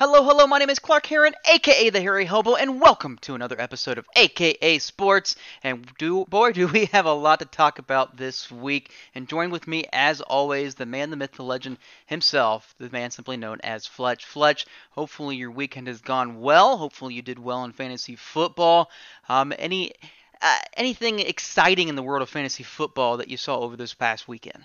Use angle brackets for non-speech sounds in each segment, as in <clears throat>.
Hello, hello, my name is Clark Heron, aka the Hairy Hobo, and welcome to another episode of AKA Sports. And do boy do we have a lot to talk about this week. And join with me as always, the man, the myth, the legend himself, the man simply known as Fletch. Fletch, hopefully your weekend has gone well. Hopefully you did well in fantasy football. Um, any uh, anything exciting in the world of fantasy football that you saw over this past weekend?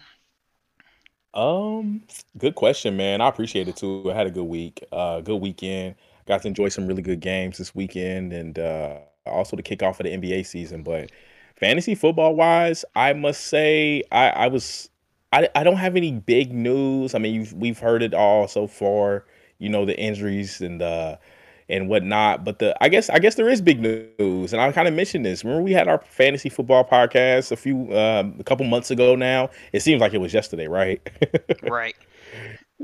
Um, good question, man. I appreciate it too. I had a good week, uh, good weekend. Got to enjoy some really good games this weekend, and uh, also the kickoff of the NBA season. But fantasy football wise, I must say I, I was I, I don't have any big news. I mean, you've, we've heard it all so far. You know, the injuries and the and whatnot. But the I guess I guess there is big news, and I kind of mentioned this. Remember we had our fantasy football podcast a few um, a couple months ago. Now it seems like it was yesterday, right? <laughs> right.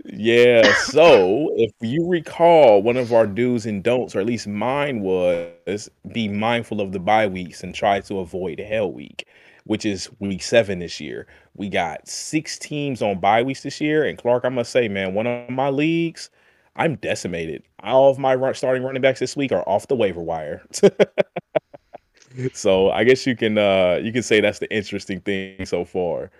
Yeah. So if you recall, one of our do's and don'ts, or at least mine was, be mindful of the bye weeks and try to avoid hell week. Which is week seven this year. We got six teams on bye weeks this year. And Clark, I must say, man, one of my leagues, I'm decimated. All of my run, starting running backs this week are off the waiver wire. <laughs> so I guess you can uh, you can say that's the interesting thing so far.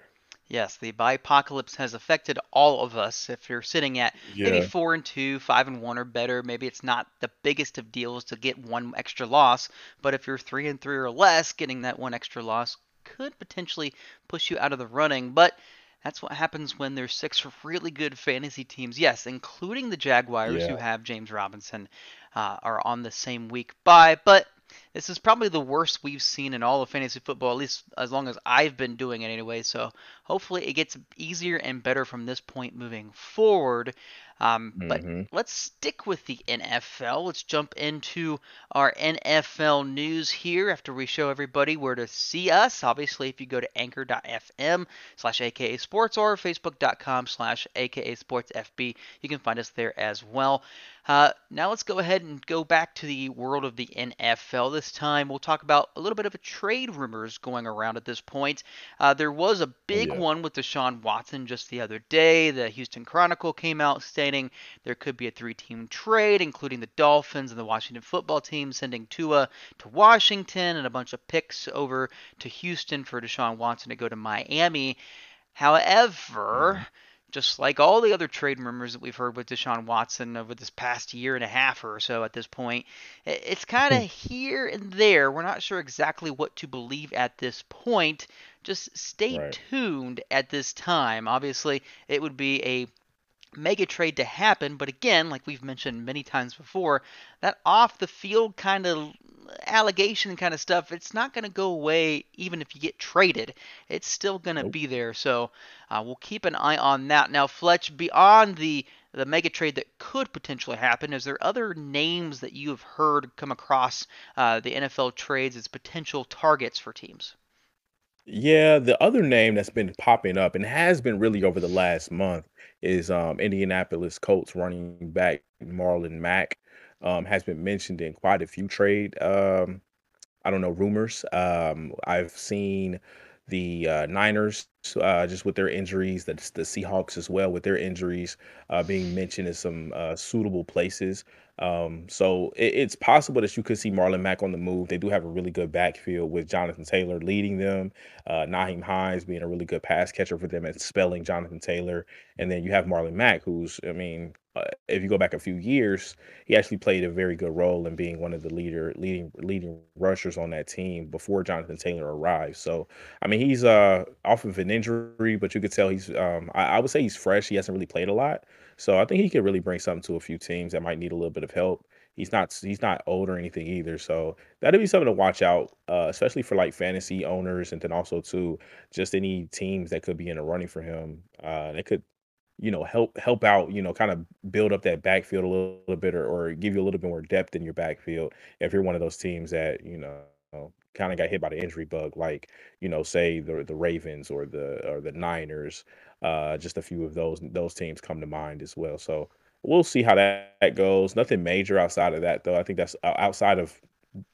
Yes, the apocalypse has affected all of us. If you're sitting at yeah. maybe four and two, five and one or better, maybe it's not the biggest of deals to get one extra loss. But if you're three and three or less, getting that one extra loss could potentially push you out of the running. But that's what happens when there's six really good fantasy teams. Yes, including the Jaguars, yeah. who have James Robinson, uh, are on the same week bye. But this is probably the worst we've seen in all of fantasy football, at least as long as I've been doing it anyway. So hopefully it gets easier and better from this point moving forward. Um, mm-hmm. But let's stick with the NFL. Let's jump into our NFL news here after we show everybody where to see us. Obviously, if you go to anchor.fm slash aka sports or facebook.com slash aka sports FB, you can find us there as well. Uh, now let's go ahead and go back to the world of the NFL. This time we'll talk about a little bit of a trade rumors going around at this point. Uh, there was a big yeah. one with Deshaun Watson just the other day. The Houston Chronicle came out stating there could be a three-team trade, including the Dolphins and the Washington football team sending Tua to Washington and a bunch of picks over to Houston for Deshaun Watson to go to Miami. However, mm-hmm just like all the other trade rumors that we've heard with Deshaun Watson over this past year and a half or so at this point, it's kind of hmm. here and there. We're not sure exactly what to believe at this point. Just stay right. tuned at this time. Obviously, it would be a mega trade to happen, but again, like we've mentioned many times before, that off the field kind of allegation kind of stuff, it's not going to go away even if you get traded. It's still going to be there. So uh, we'll keep an eye on that. Now, Fletch, beyond the the mega trade that could potentially happen, is there other names that you have heard come across uh, the NFL trades as potential targets for teams? Yeah, the other name that's been popping up and has been really over the last month is um, Indianapolis Colts running back Marlon Mack um, has been mentioned in quite a few trade, um, I don't know, rumors. Um, I've seen the uh, Niners uh, just with their injuries, the, the Seahawks as well with their injuries uh, being mentioned as some uh, suitable places. Um, so it, it's possible that you could see Marlon Mack on the move. They do have a really good backfield with Jonathan Taylor leading them, uh, Nyheim Hines being a really good pass catcher for them and spelling Jonathan Taylor. And then you have Marlon Mack, who's, I mean, uh, if you go back a few years, he actually played a very good role in being one of the leader leading leading rushers on that team before Jonathan Taylor arrived. So, I mean, he's uh off of an injury, but you could tell he's um I, I would say he's fresh. He hasn't really played a lot, so I think he could really bring something to a few teams that might need a little bit of help. He's not he's not old or anything either, so that'd be something to watch out, uh, especially for like fantasy owners, and then also too just any teams that could be in the running for him. Uh, they could you know, help help out, you know, kind of build up that backfield a little, little bit or, or give you a little bit more depth in your backfield if you're one of those teams that, you know, kind of got hit by the injury bug, like, you know, say the the Ravens or the or the Niners. Uh, just a few of those those teams come to mind as well. So we'll see how that, that goes. Nothing major outside of that, though. I think that's outside of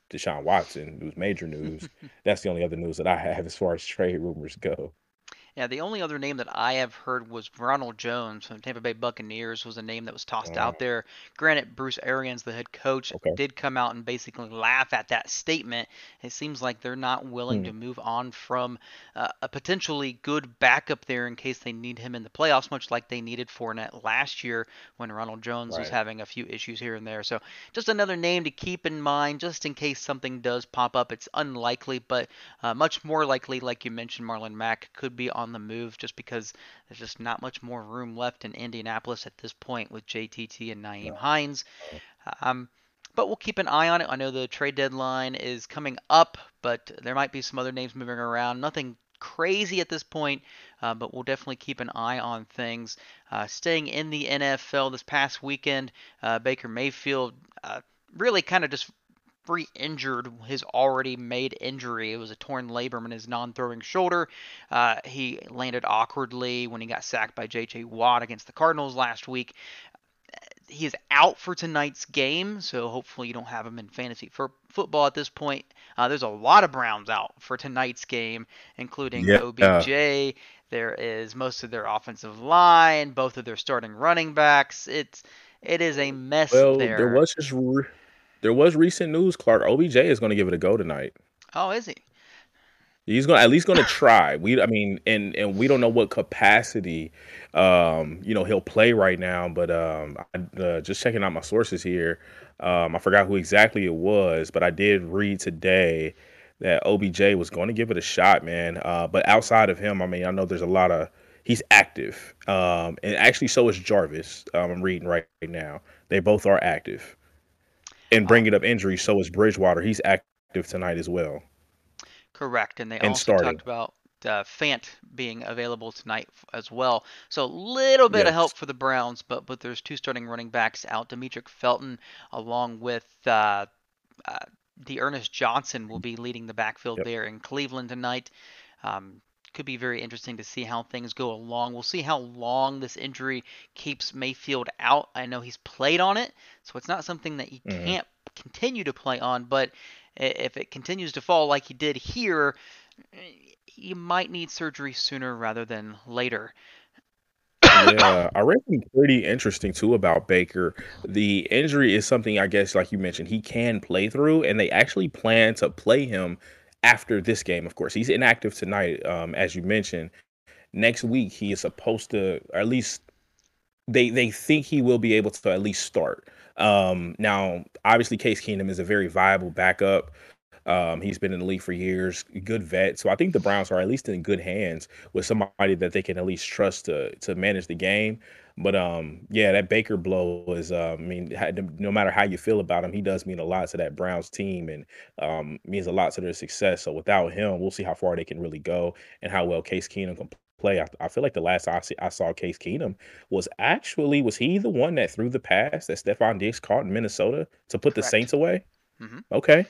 Deshaun Watson, who's major news. <laughs> that's the only other news that I have as far as trade rumors go. Yeah, the only other name that I have heard was Ronald Jones from Tampa Bay Buccaneers was a name that was tossed out there. Granted, Bruce Arians, the head coach, okay. did come out and basically laugh at that statement. It seems like they're not willing hmm. to move on from uh, a potentially good backup there in case they need him in the playoffs, much like they needed Fournette last year when Ronald Jones right. was having a few issues here and there. So just another name to keep in mind, just in case something does pop up. It's unlikely, but uh, much more likely, like you mentioned, Marlon Mack could be on on the move just because there's just not much more room left in Indianapolis at this point with JTT and Nyheim Hines. Um, but we'll keep an eye on it. I know the trade deadline is coming up, but there might be some other names moving around. Nothing crazy at this point, uh, but we'll definitely keep an eye on things. Uh, staying in the NFL this past weekend, uh, Baker Mayfield uh, really kind of just re-injured his already made injury. It was a torn labrum in his non-throwing shoulder. Uh, he landed awkwardly when he got sacked by J.J. Watt against the Cardinals last week. He is out for tonight's game, so hopefully you don't have him in fantasy for football at this point. Uh, there's a lot of Browns out for tonight's game, including yeah. OBJ. There is most of their offensive line, both of their starting running backs. It's it is a mess well, there. There was just there was recent news, Clark. OBJ is going to give it a go tonight. Oh, is he? He's going to at least going <laughs> to try. We, I mean, and and we don't know what capacity, um, you know, he'll play right now. But um, I, uh, just checking out my sources here, um, I forgot who exactly it was, but I did read today that OBJ was going to give it a shot, man. Uh, but outside of him, I mean, I know there's a lot of he's active, um, and actually so is Jarvis. Um, I'm reading right now. They both are active and bringing up injuries. So is Bridgewater. He's active tonight as well. Correct, and they and also starting. talked about uh, Fant being available tonight as well. So a little bit yes. of help for the Browns, but but there's two starting running backs out. Demetric Felton, along with uh, uh, D'Ernest Johnson, will be leading the backfield yep. there in Cleveland tonight. Um, could be very interesting to see how things go along. We'll see how long this injury keeps Mayfield out. I know he's played on it, so it's not something that he mm-hmm. can't continue to play on. But if it continues to fall like he did here, he might need surgery sooner rather than later. yeah, I read something pretty interesting too about Baker. The injury is something I guess, like you mentioned, he can play through, and they actually plan to play him after this game, of course. He's inactive tonight, um, as you mentioned. Next week, he is supposed to, or at least they they think he will be able to at least start. Um, now, obviously, Case Keenum is a very viable backup. Um, he's been in the league for years, good vet. So I think the Browns are at least in good hands with somebody that they can at least trust to to manage the game. But um, yeah, that Baker blow is. Uh, I mean, no matter how you feel about him, he does mean a lot to that Browns team and um, means a lot to their success. So without him, we'll see how far they can really go and how well Case Keenum can play. I, I feel like the last I, see, I saw Case Keenum was actually was he the one that threw the pass that Stefon Diggs caught in Minnesota to put Correct. the Saints away? Mm-hmm. Okay.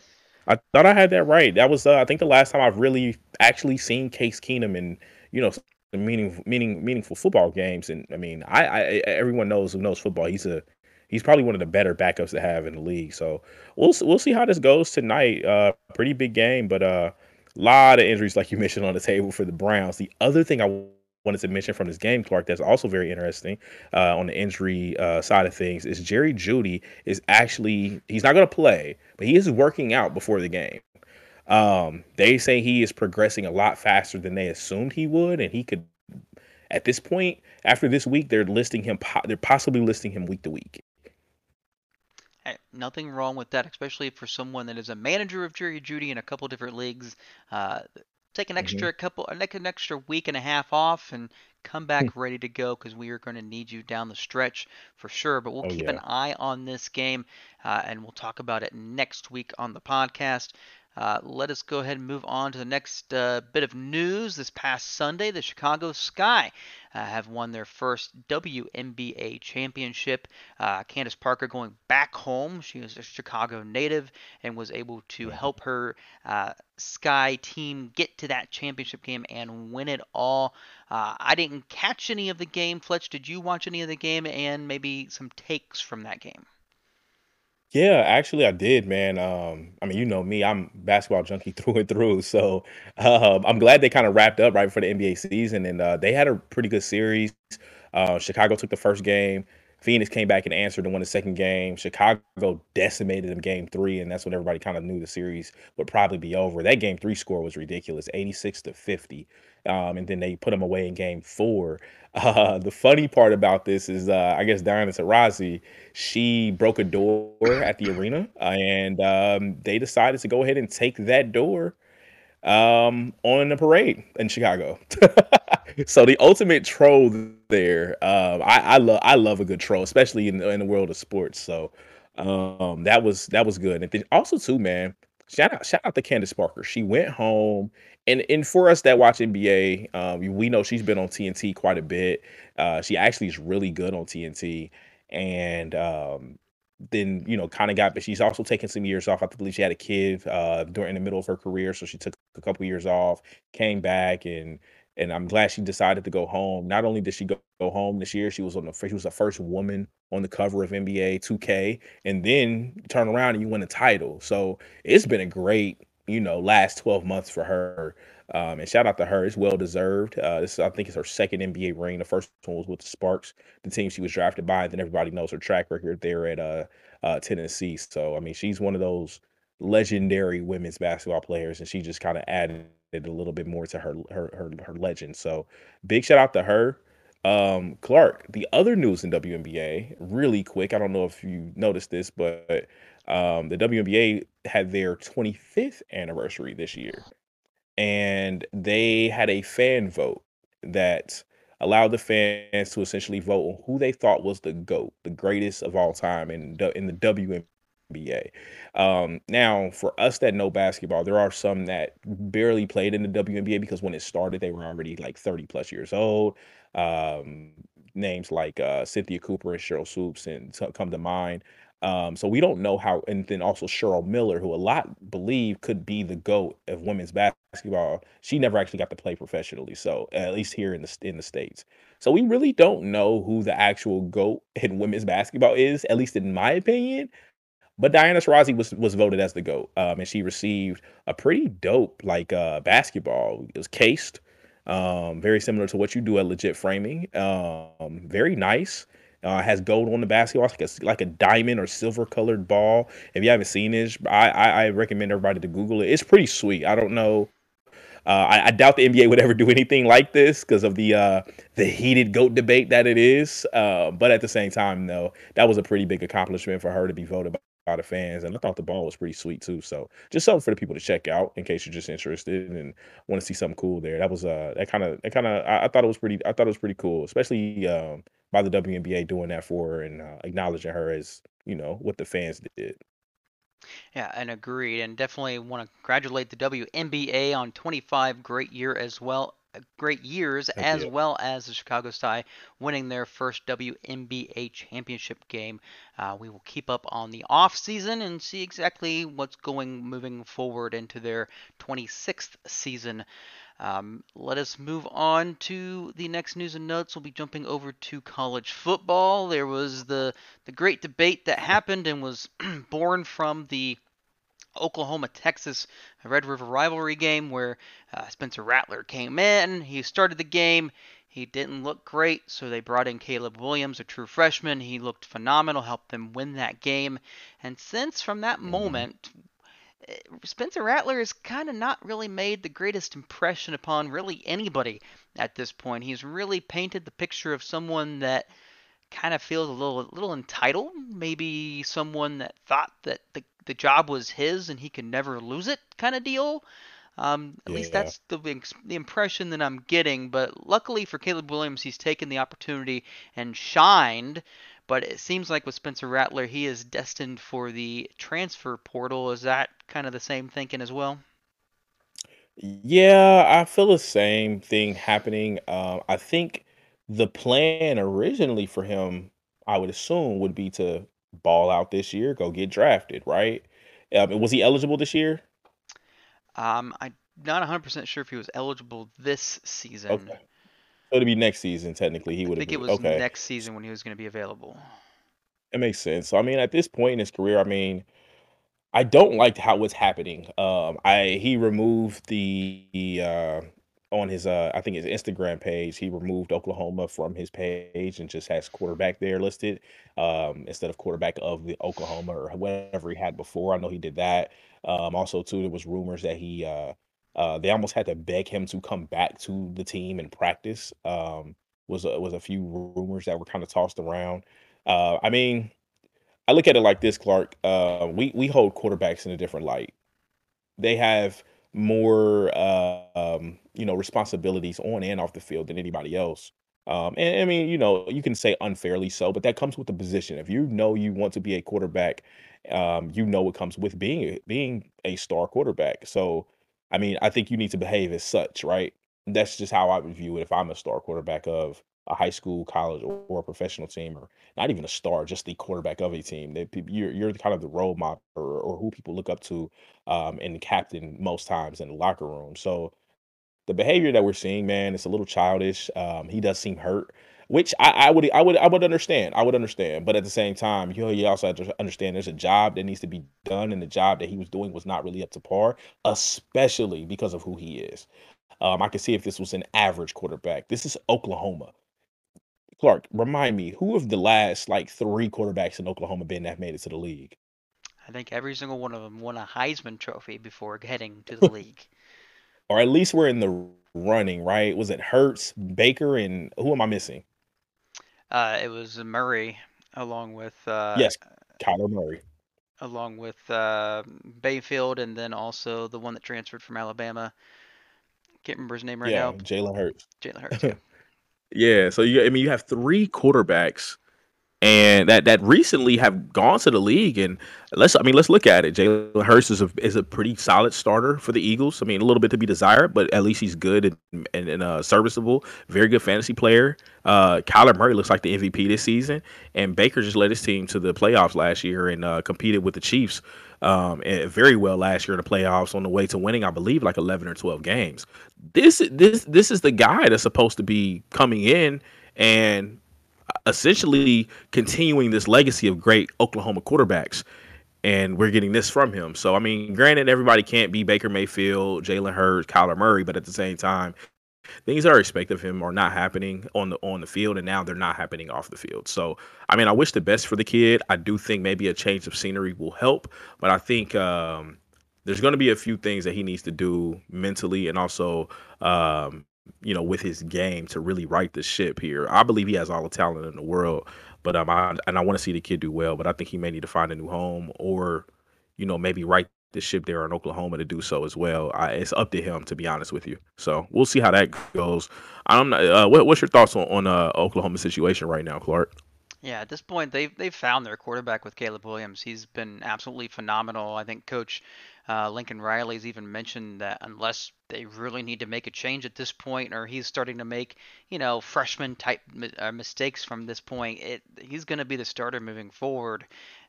I thought I had that right. That was, uh, I think, the last time I've really actually seen Case Keenum and you know, meaning meaning meaningful football games. And I mean, I, I everyone knows who knows football. He's a he's probably one of the better backups to have in the league. So we'll we'll see how this goes tonight. Uh, pretty big game, but a uh, lot of injuries, like you <laughs> mentioned, on the table for the Browns. The other thing I wanted to mention from this game, Clark, that's also very interesting uh, on the injury uh, side of things is Jerry Jeudy is actually he's not going to play, but he is working out before the game. Um, they say he is progressing a lot faster than they assumed he would, and he could. At this point, after this week, they're listing him. They're possibly listing him week to week. Hey, nothing wrong with that, especially for someone that is a manager of Jerry Jeudy in a couple different leagues. Uh, take an mm-hmm. extra mm-hmm. couple, an extra week and a half off, and come back hmm. ready to go because we are going to need you down the stretch for sure. But we'll oh, keep yeah. an eye on this game, uh, and we'll talk about it next week on the podcast. Uh, let us go ahead and move on to the next uh, bit of news. This past Sunday, the Chicago Sky uh, have won their first WNBA championship. Uh, Candace Parker going back home. She is a Chicago native and was able to help her uh, Sky team get to that championship game and win it all. Uh, I didn't catch any of the game. Fletch, did you watch any of the game and maybe some takes from that game? Yeah, actually, I did, man. Um, I mean, you know me, I'm basketball junkie <laughs> through and through. So um, I'm glad they kind of wrapped up right before the NBA season, and uh, they had a pretty good series. Uh, Chicago took the first game. Phoenix came back and answered and won the second game. Chicago decimated them game three, and that's when everybody kind of knew the series would probably be over. That game three score was ridiculous, 86 to 50. Um, and then they put them away in game four. <laughs> Uh, the funny part about this is, uh, I guess Diana Taurasi, she broke a door at the arena, and um, they decided to go ahead and take that door um, on the parade in Chicago. <laughs> so the ultimate troll there. Um, I, I love I love a good troll, especially in, in the world of sports. So um, that was that was good. And then also too, man, shout out shout out to Candace Parker. She went home, and and for us that watch NBA, um, we know she's been on TNT quite a bit. Uh, she actually is really good on TNT, and um, then you know kind of got but she's also taken some years off. I believe she had a kid uh during the middle of her career so she took a couple years off came back and and i'm glad she decided to go home. Not only did she go, go home this year she was on the she was the first woman on the cover of nba 2k and then turn around and you win a title. So it's been a great you know last 12 months for her um, and shout out to her; it's well deserved. Uh, this I think it's her second NBA ring. The first one was with the Sparks, the team she was drafted by. And then everybody knows her track record there at uh, uh, Tennessee. So I mean, she's one of those legendary women's basketball players, and she just kind of added a little bit more to her her her, her legend. So big shout out to her. Um, Clark, the other news in WNBA, really quick. I don't know if you noticed this, but um, the WNBA had their 25th anniversary this year and they had a fan vote that allowed the fans to essentially vote on who they thought was the GOAT, the greatest of all time in, in the WNBA. Um, now, for us that know basketball, there are some that barely played in the WNBA because when it started, they were already like 30 plus years old. Um, names like uh, Cynthia Cooper and Sheryl Swoopes and come to mind. Um, so we don't know how, and then also Cheryl Miller, who a lot believe could be the goat of women's basketball. She never actually got to play professionally, so at least here in the in the states. So we really don't know who the actual goat in women's basketball is, at least in my opinion. But Diana Taurasi was was voted as the goat, um, and she received a pretty dope like uh, basketball. It was cased, um, very similar to what you do at Legit Framing. Um, very nice. Uh, has gold on the basketball, like a, like a diamond or silver colored ball. If you haven't seen this, I, I, I recommend everybody to Google it. It's pretty sweet. I don't know. Uh, I, I, doubt the NBA would ever <laughs> do anything like this because of the uh, the heated goat debate that it is. Uh, but at the same time, though, that was a pretty big accomplishment for her to be voted by the fans, and I thought the ball was pretty sweet too. So just something for the people to check out in case you're just interested and want to see something cool there. That was uh that kind of that kind of I, I, thought it was pretty I thought it was pretty cool, especially um, by the WNBA doing that for her and uh, acknowledging her as you know what the fans did. Yeah, and agreed, and definitely want to congratulate the WNBA on 25 great year as well, uh, great years, Thank as you. well as the Chicago Sky winning their first WNBA championship game. Uh, we will keep up on the off season and see exactly what's going moving forward into their 26th season. Um, let us move on to the next news and notes. We'll be jumping over to college football. There was the the great debate that happened and was <clears throat> born from the Oklahoma Texas Red River rivalry game where uh, Spencer Rattler came in. He started the game. He didn't look great, so they brought in Caleb Williams, a true freshman. He looked phenomenal, helped them win that game. And since from that mm-hmm. moment, Spencer Rattler has kind of not really made the greatest impression upon really anybody at this point. He's really painted the picture of someone that kind of feels a little a little entitled, maybe someone that thought that the the job was his and he could never lose it kind of deal. Um, at yeah. least that's the the impression that I'm getting. But luckily for Caleb Williams, he's taken the opportunity and shined. But it seems like with Spencer Rattler, he is destined for the transfer portal. Is that kind of the same thinking as well? Yeah, I feel the same thing happening. Um, I think the plan originally for him, I would assume, would be to ball out this year, go get drafted, right? Um, was he eligible this year? Um, I'm not 100% sure if he was eligible this season. Okay. So it'd be next season, technically. He would have been. I think it was okay. next season when he was going to be available. It makes sense. So I mean, at this point in his career, I mean, I don't like how it's happening. Um, I he removed the uh, on his uh, I think his Instagram page. He removed Oklahoma from his page and just has quarterback there listed um, instead of quarterback of the Oklahoma or whatever he had before. I know he did that. Um, also, too, there was rumors that he uh, uh, they almost had to beg him to come back to the team and practice. Um, was a, was a few rumors that were kind of tossed around. Uh, I mean, I look at it like this, Clark. Uh, we we hold quarterbacks in a different light. They have more, uh, um, you know, responsibilities on and off the field than anybody else. Um, and I mean, you know, you can say unfairly so, but that comes with the position. If you know you want to be a quarterback, um, you know what comes with being being a star quarterback. So, I mean, I think you need to behave as such, right? That's just how I would view it if I'm a star quarterback of a high school, college, or, a professional team, or not even a star, just the quarterback of a team. That you're you're kind of the role model or, or who people look up to, um, and the captain most times in the locker room. So the behavior that we're seeing, man, it's a little childish. Um, he does seem hurt, which I, I would I would I would understand. I would understand, but at the same time, you you also have to understand there's a job that needs to be done, and the job that he was doing was not really up to par, especially because of who he is. Um, I can see if this was an average quarterback. This is Oklahoma. Clark, remind me, who of the last like three quarterbacks in Oklahoma been that made it to the league? I think every single one of them won a Heisman Trophy before heading to the <laughs> league. Or at least we're in the running, right? Was it Hurts, Baker, and who am I missing? Uh, it was Murray, along with uh, yes, Kyler Murray, along with uh, Mayfield, and then also the one that transferred from Alabama. Can't remember his name right yeah, now. Jalen Hurts. Jalen Hurts. Yeah. <laughs> Yeah, so you I mean you have three quarterbacks and that that recently have gone to the league. And let's I mean let's look at it. Jalen Hurts is a is a pretty solid starter for the Eagles. I mean a little bit to be desired, but at least he's good and and, and uh, serviceable. Very good fantasy player. Uh, Kyler Murray looks like the MVP this season, and Baker just led his team to the playoffs last year and uh, competed with the Chiefs um, very well last year in the playoffs on the way to winning, I believe, like 11 or 12 games. This this this is the guy that's supposed to be coming in and essentially continuing this legacy of great Oklahoma quarterbacks. And we're getting this from him. So, I mean, granted, everybody can't be Baker Mayfield, Jalen Hurts, Kyler Murray, but at the same time, things that are expected of him are not happening on the on the field, and now they're not happening off the field. So, I mean, I wish the best for the kid. I do think maybe a change of scenery will help, but I think um, there's going to be a few things that he needs to do mentally and also, um, you know, with his game to really right the ship here. I believe he has all the talent in the world, but um, I, and I want to see the kid do well, but I think he may need to find a new home or, you know, maybe right the ship there in Oklahoma to do so as well. I, it's up to him, to be honest with you. So we'll see how that goes. I'm not. Uh, what, what's your thoughts on, on uh, Oklahoma situation right now, Clark? Yeah, at this point they've they've found their quarterback with Caleb Williams. He's been absolutely phenomenal. I think Coach uh, Lincoln Riley's even mentioned that unless they really need to make a change at this point, or he's starting to make you know freshman type uh, mistakes from this point, it he's going to be the starter moving forward.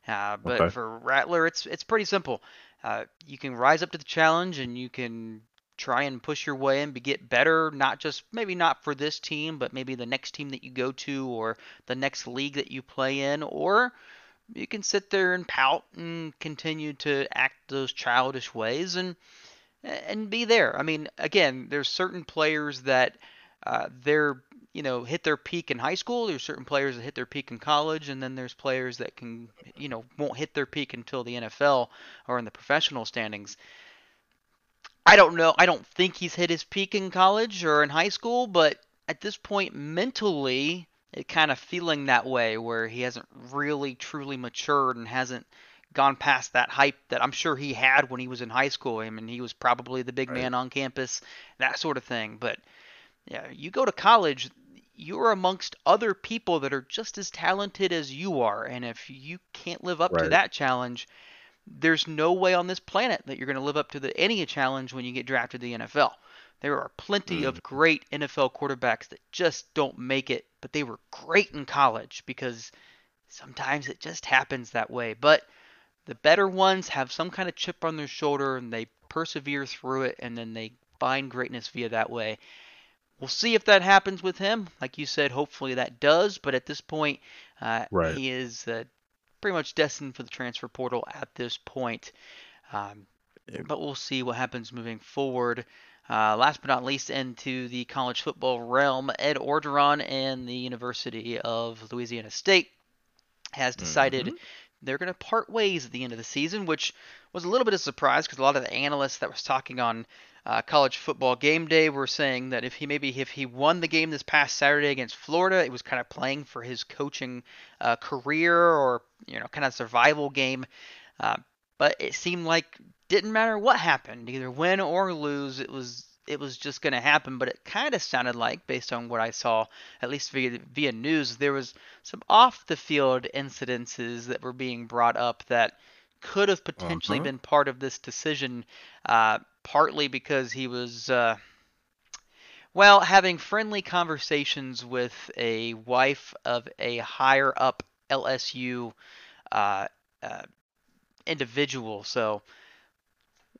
Uh, but okay. for Rattler, it's it's pretty simple. Uh, you can rise up to the challenge and you can try and push your way and be, get better not just maybe not for this team but maybe the next team that you go to or the next league that you play in or you can sit there and pout and continue to act those childish ways and and be there i mean again there's certain players that uh, they're you know hit their peak in high school. There's certain players that hit their peak in college, and then there's players that can you know won't hit their peak until the NFL or in the professional standings. I don't know. I don't think he's hit his peak in college or in high school, but at this point, mentally, it kind of feeling that way where he hasn't really truly matured and hasn't gone past that hype that I'm sure he had when he was in high school. I mean, he was probably the big right. man on campus, that sort of thing. But yeah, you go to college, you're amongst other people that are just as talented as you are. And if you can't live up right. to that challenge, there's no way on this planet that you're going to live up to the, any challenge when you get drafted to the NFL. There are plenty mm. of great NFL quarterbacks that just don't make it, but they were great in college because sometimes it just happens that way. But the better ones have some kind of chip on their shoulder and they persevere through it and then they find greatness via that way. We'll see if that happens with him. Like you said, hopefully that does. But at this point, uh, right. he is uh, pretty much destined for the transfer portal at this point. Um, but we'll see what happens moving forward. Uh, last but not least, into the college football realm, Ed Orgeron and the University of Louisiana State has decided mm-hmm. they're going to part ways at the end of the season, which was a little bit of a surprise because a lot of the analysts that was talking on uh, college football game day were saying that if he maybe if he won the game this past Saturday against Florida, it was kind of playing for his coaching uh, career or you know kind of survival game. Uh, but it seemed like didn't matter what happened, either win or lose, it was it was just going to happen. But it kind of sounded like, based on what I saw, at least via via news, there was some off the field incidences that were being brought up that could have potentially uh-huh. been part of this decision. Uh, partly because he was. Uh, well, having friendly conversations with a wife of a higher up LSU uh, uh, individual. So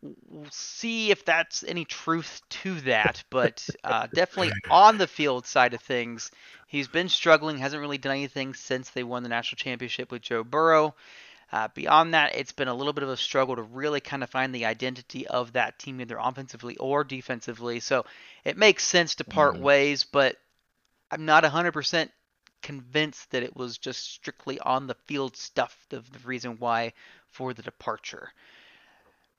we'll see if that's any truth to that. But <laughs> uh, definitely on the field side of things, he's been struggling. Hasn't really done anything since they won the national championship with Joe Burrow. Uh, beyond that, it's been a little bit of a struggle to really kind of find the identity of that team, either offensively or defensively. So it makes sense to part mm-hmm. ways, but I'm not 100% convinced that it was just strictly on the field stuff, the, the reason why for the departure.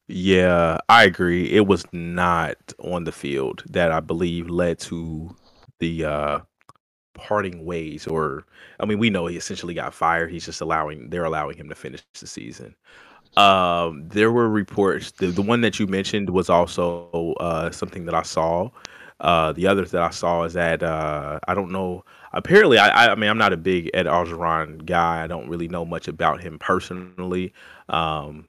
Yeah, I agree. It was not on the field that I believe led to the uh parting ways or I mean we know he essentially got fired. He's just allowing they're allowing him to finish the season. Um there were reports the, the one that you mentioned was also uh something that I saw. Uh the others that I saw is that uh I don't know apparently I I mean I'm not a big Ed Orgeron guy. I don't really know much about him personally. Um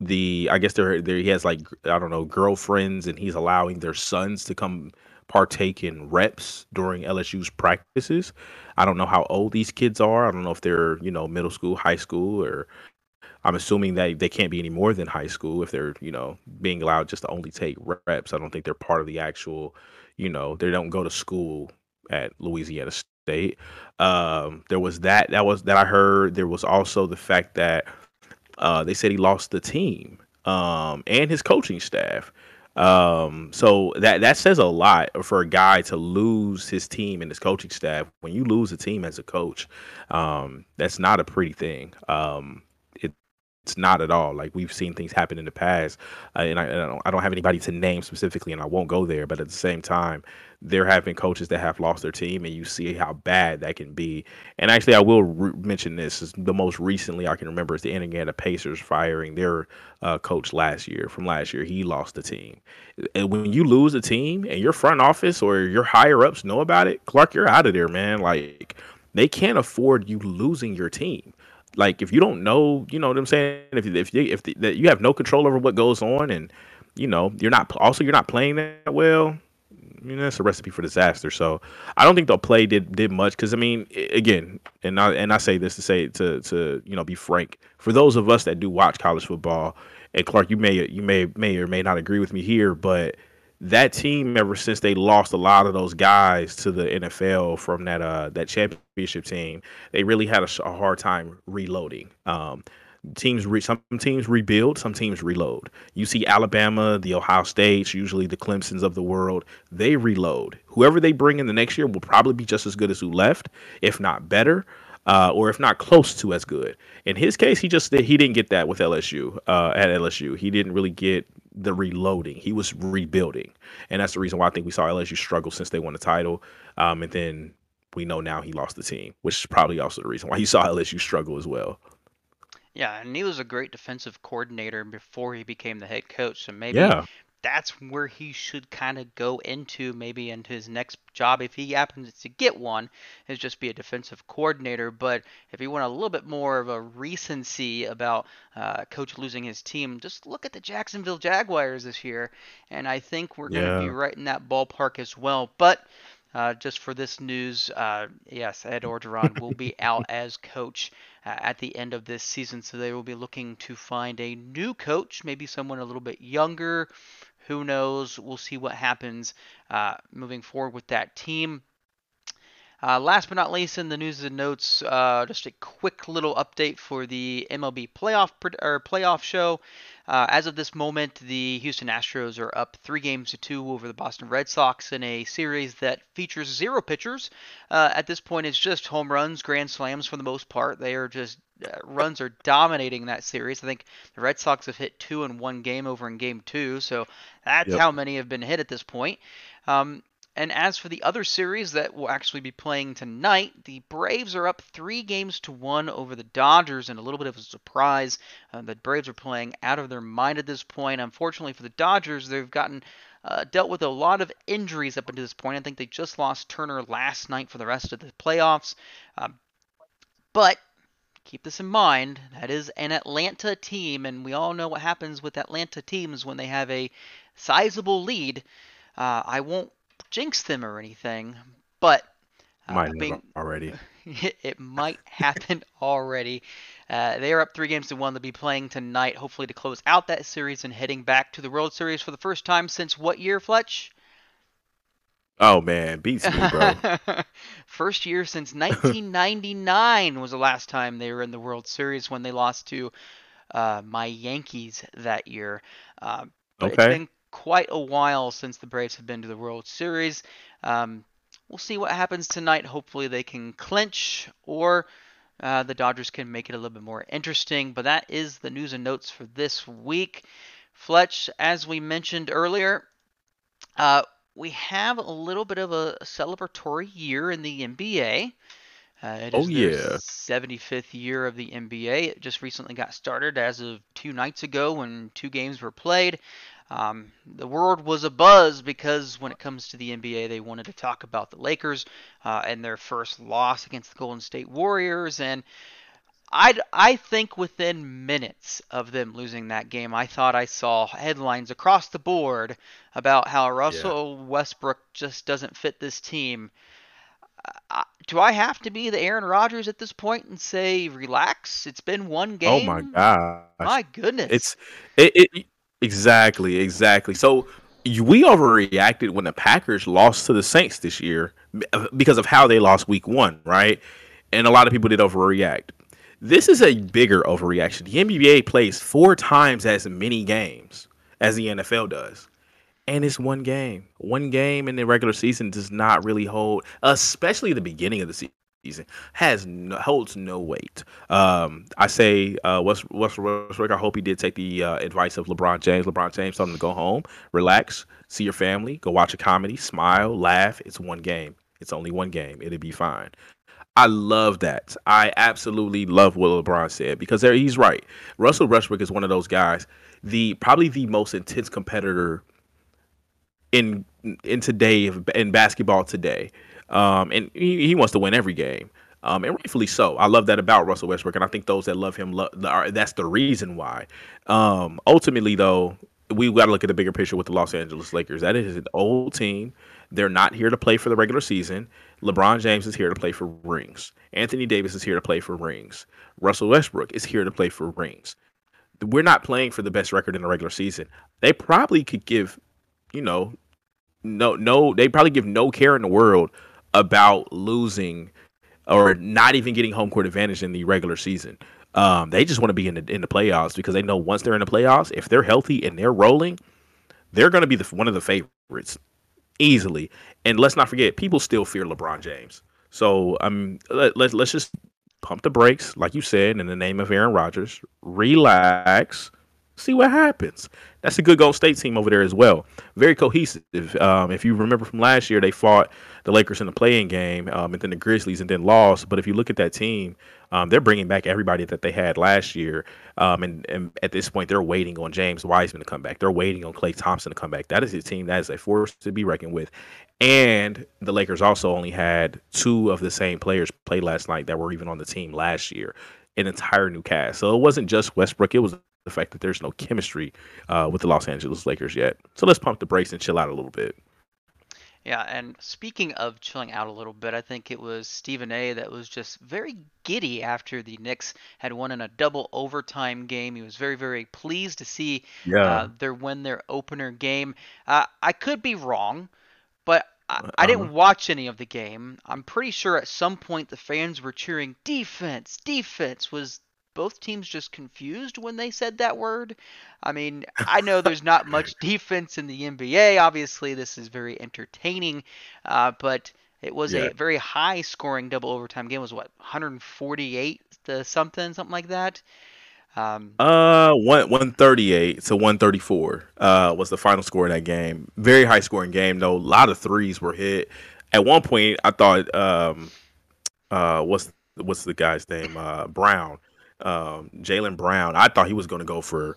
the I guess there there he has like I don't know girlfriends and he's allowing their sons to come partake in reps during LSU's practices. I don't know how old these kids are. I don't know if they're, you know, middle school, high school, or I'm assuming that they can't be any more than high school if they're, you know, being allowed just to only take reps. I don't think they're part of the actual, you know, they don't go to school at Louisiana State. Um, there was that that was that I heard. There was also the fact that uh, they said he lost the team um, and his coaching staff. Um, so that that says a lot for a guy to lose his team and his coaching staff. When you lose a team as a coach, um, that's not a pretty thing. Um, it, it's not at all. Like we've seen things happen in the past, uh, and I, I, don't, I don't have anybody to name specifically, and I won't go there. But at the same time, there have been coaches that have lost their team, and you see how bad that can be. And actually, I will re- mention this: is the most recently I can remember is the Indiana Pacers firing their uh, coach last year. From last year, he lost the team. And when you lose a team, and your front office or your higher ups know about it, Clark, you're out of there, man. Like they can't afford you losing your team. Like if you don't know, you know what I'm saying. If if if, if the, you have no control over what goes on, and you know you're not also you're not playing that well I mean, that's a recipe for disaster. So I don't think the play did did much because I mean, again, and I and I say this to say to to you know be frank for those of us that do watch college football. And Clark, you may you may may or may not agree with me here, but that team ever since they lost a lot of those guys to the NFL from that uh that championship team, they really had a, a hard time reloading. Um, teams re- some teams rebuild, some teams reload. You see Alabama, the Ohio States, usually the Clemsons of the world, they reload. Whoever they bring in the next year will probably be just as good as who left, if not better. Uh, or if not close to as good. In his case, he just he didn't get that with LSU. Uh, at LSU, he didn't really get the reloading. He was rebuilding, and that's the reason why I think we saw LSU struggle since they won the title. Um, and then we know now he lost the team, which is probably also the reason why you saw LSU struggle as well. Yeah, and he was a great defensive coordinator before he became the head coach. So maybe yeah. that's where he should kind of go into, maybe into his next job if he happens to get one, is just be a defensive coordinator. But if you want a little bit more of a recency about uh, coach losing his team, just look at the Jacksonville Jaguars this year, and I think we're going to yeah. be right in that ballpark as well. But uh, just for this news, uh, yes, Ed Orgeron will be <laughs> out as coach uh, at the end of this season, so they will be looking to find a new coach, maybe someone a little bit younger. Who knows? We'll see what happens uh, moving forward with that team. Uh, last but not least, in the news and notes, uh, just a quick little update for the MLB playoff or playoff show. Uh, as of this moment, the Houston Astros are up three games to two over the Boston Red Sox in a series that features zero pitchers. Uh, at this point, it's just home runs, grand slams for the most part. They are just uh, runs are dominating that series. I think the Red Sox have hit two in one game over in game two, so that's yep. how many have been hit at this point. Um, and as for the other series that will actually be playing tonight, the Braves are up three games to one over the Dodgers and a little bit of a surprise. Uh, the Braves are playing out of their mind at this point. Unfortunately for the Dodgers, they've gotten uh, dealt with a lot of injuries up until this point. I think they just lost Turner last night for the rest of the playoffs. Um, but keep this in mind that is an Atlanta team, and we all know what happens with Atlanta teams when they have a sizable lead. Uh, I won't jinx them or anything, but uh, might already. <laughs> it might happen already. Uh, they are up three games to one. They'll be playing tonight, hopefully to close out that series and heading back to the World Series for the first time since what year, Fletch? Oh man, beats me, bro. <laughs> First year since 1999 was the last time they were in the World Series when they lost to uh, my Yankees that year. Uh, but okay. it's been quite a while since the Braves have been to the World Series. Um, we'll see what happens tonight. Hopefully, they can clinch or uh, the Dodgers can make it a little bit more interesting. But that is the news and notes for this week. Fletch, as we mentioned earlier, uh, we have a little bit of a celebratory year in the NBA. Uh, it oh yeah, 75th year of the NBA. It just recently got started as of two nights ago when two games were played. Um, the world was a buzz because when it comes to the NBA, they wanted to talk about the Lakers uh, and their first loss against the Golden State Warriors. And I I think within minutes of them losing that game, I thought I saw headlines across the board about how Russell yeah. Westbrook just doesn't fit this team. Uh, do I have to be the Aaron Rodgers at this point and say relax? It's been one game. Oh my god! My goodness! It's it, it Exactly, exactly. So we overreacted when the Packers lost to the Saints this year uh, because of how they lost week one, right? And a lot of people did overreact. This is a bigger overreaction. The NBA plays four times as many games as the NFL does. And it's one game. One game in the regular season does not really hold, especially the beginning of the season season has no, holds no weight. Um, I say uh, West, West, Westbrook. I hope he did take the uh, advice of LeBron James. LeBron James told him to go home, relax, see your family, go watch a comedy, smile, laugh. It's one game. It's only one game. It'll be fine. I love that. I absolutely love what LeBron said because there, he's right. Russell Westbrook is one of those guys, the probably the most intense competitor in in today in basketball today. Um, and he, he wants to win every game. Um, and rightfully so. I love that about Russell Westbrook, and I think those that love him, that's the reason why. Um, ultimately, though, we got to look at the bigger picture with the Los Angeles Lakers. That is an old team. They're not here to play for the regular season. LeBron James is here to play for rings. Anthony Davis is here to play for rings. Russell Westbrook is here to play for rings. We're not playing for the best record in the regular season. They probably could give, you know, no, no, they probably give no care in the world about losing or not even getting home court advantage in the regular season. Um, they just want to be in the in the playoffs because they know once they're in the playoffs, if they're healthy and they're rolling, they're going to be the, one of the favorites easily. And let's not forget, people still fear LeBron James. So um, let, let, let's just pump the brakes, like you said, in the name of Aaron Rodgers. Relax, see what happens. That's a good Golden State team over there as well. Very cohesive. Um, if you remember from last year, they fought the Lakers in the playing game, um, and then the Grizzlies, and then lost. But if you look at that team, um, they're bringing back everybody that they had last year. Um, and, and, at this point, they're waiting on James Wiseman to come back. They're waiting on Klay Thompson to come back. That is a team that is a force to be reckoned with. And the Lakers also only had two of the same players play last night that were even on the team last year an entire new cast. So it wasn't just Westbrook; it was the fact that there's no chemistry uh, with the Los Angeles Lakers yet. So let's pump the brakes and chill out a little bit. Yeah, and speaking of chilling out a little bit, I think it was Stephen A. that was just very giddy after the Knicks had won in a double overtime game. He was very, very pleased to see yeah. uh, their win their opener game. Uh, I could be wrong, but I, I didn't uh-huh. watch any of the game. I'm pretty sure at some point the fans were cheering defense, defense. Was both teams just confused when they said that word? I mean, <laughs> I know there's not much defense in the NBA. Obviously, this is very entertaining, uh, but it was yeah. a very high scoring double overtime game. It was what 148 to something, something like that. Um, uh, one one thirty eight to one thirty four. Uh, was the final score of that game. Very high scoring game though. A lot of threes were hit. At one point, I thought, um, uh, what's what's the guy's name? Uh, Brown, um, Jaylen Brown. I thought he was going to go for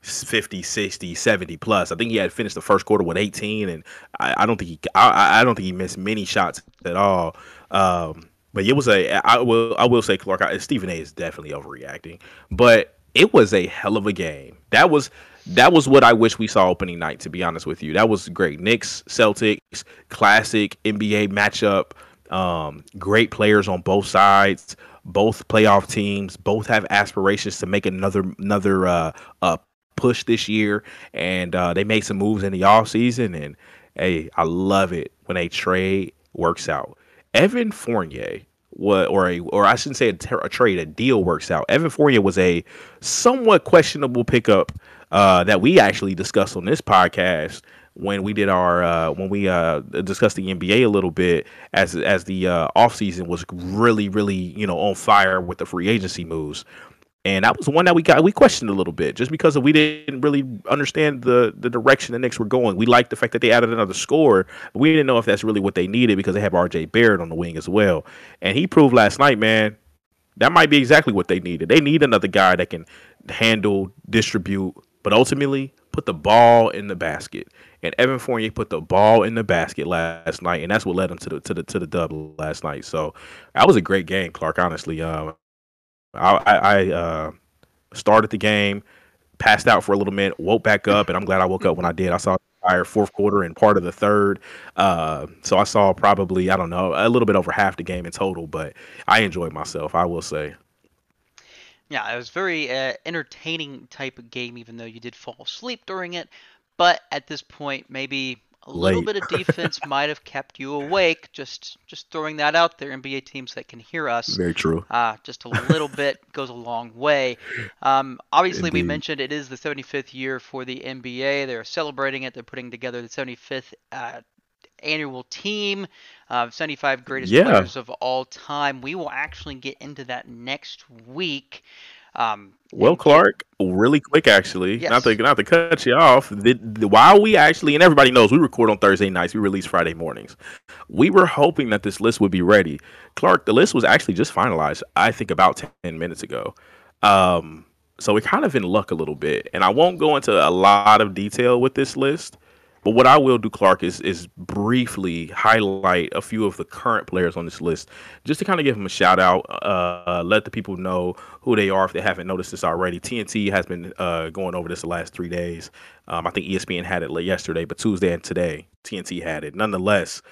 50, 60, 70 plus. I think he had finished the first quarter with 18, and I, I don't think he I, I, don't think he missed many shots at all. Um, but it was a I will I will say Clark Stephen A is definitely overreacting, but it was a hell of a game. That was that was what I wish we saw opening night. To be honest with you, that was great. Knicks Celtics classic NBA matchup. Um, great players on both sides. Both playoff teams. Both have aspirations to make another another uh, uh, push this year, and uh, they made some moves in the off season. And hey, I love it when a trade works out. Evan Fournier, what or a or I shouldn't say a, a, trade, a deal works out. Evan Fournier was a somewhat questionable pickup uh, that we actually discussed on this podcast when we did our uh, when we uh, discussed the NBA a little bit as as the uh, offseason was really really you know on fire with the free agency moves and that was one that we got we questioned a little bit just because we didn't really understand the the direction the Knicks were going. We liked the fact that they added another score, but we didn't know if that's really what they needed because they have R.J. Barrett on the wing as well, and he proved last night, man, that might be exactly what they needed. They need another guy that can handle, distribute, but ultimately put the ball in the basket. And Evan Fournier put the ball in the basket last night, and that's what led them to the to the to the dub last night. So that was a great game, Clark. Honestly, uh, I, I uh, started the game, passed out for a little minute, woke back up, and I'm glad I woke up when I did. I saw the entire fourth quarter and part of the third. Uh, so I saw probably, I don't know, a little bit over half the game in total, but I enjoyed myself, I will say. Yeah, it was very uh, entertaining type of game, even though you did fall asleep during it. But at this point, maybe a little bit of <laughs> defense might have kept you awake. Just just throwing that out there. NBA teams that can hear us. Very true. Uh, just a little bit <laughs> goes a long way. Um, obviously, Indeed. we mentioned it is the 75th year for the NBA. They're celebrating it. They're putting together the 75th uh, annual team of 75 greatest yeah. players of all time. We will actually get into that next week. Um, well, Clark, really quick, actually, yes. not to not to cut you off. The, the, while we actually, and everybody knows, we record on Thursday nights, we release Friday mornings. We were hoping that this list would be ready. Clark, the list was actually just finalized. I think about ten minutes ago. Um, so we're kind of in luck a little bit, and I won't go into a lot of detail with this list. But what I will do, Clark, is is briefly highlight a few of the current players on this list, just to kind of give them a shout out, uh, let the people know who they are if they haven't noticed this already. TNT has been uh, going over this the last three days. Um, I think ESPN had it yesterday, but Tuesday and today TNT had it. Nonetheless,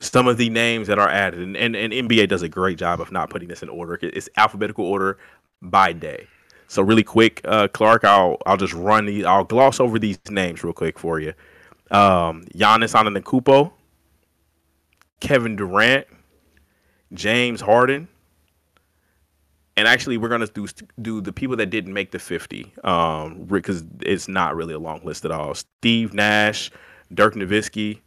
some of the names that are added, and, and, and NBA does a great job of not putting this in order. It's alphabetical order by day. So really quick, uh, Clark, I'll I'll just run these. I'll gloss over these names real quick for you um, Giannis Antetokounmpo, Kevin Durant, James Harden, and actually we're gonna do do the people that didn't make the fifty, um, because it's not really a long list at all. Steve Nash, Dirk Nowitzki.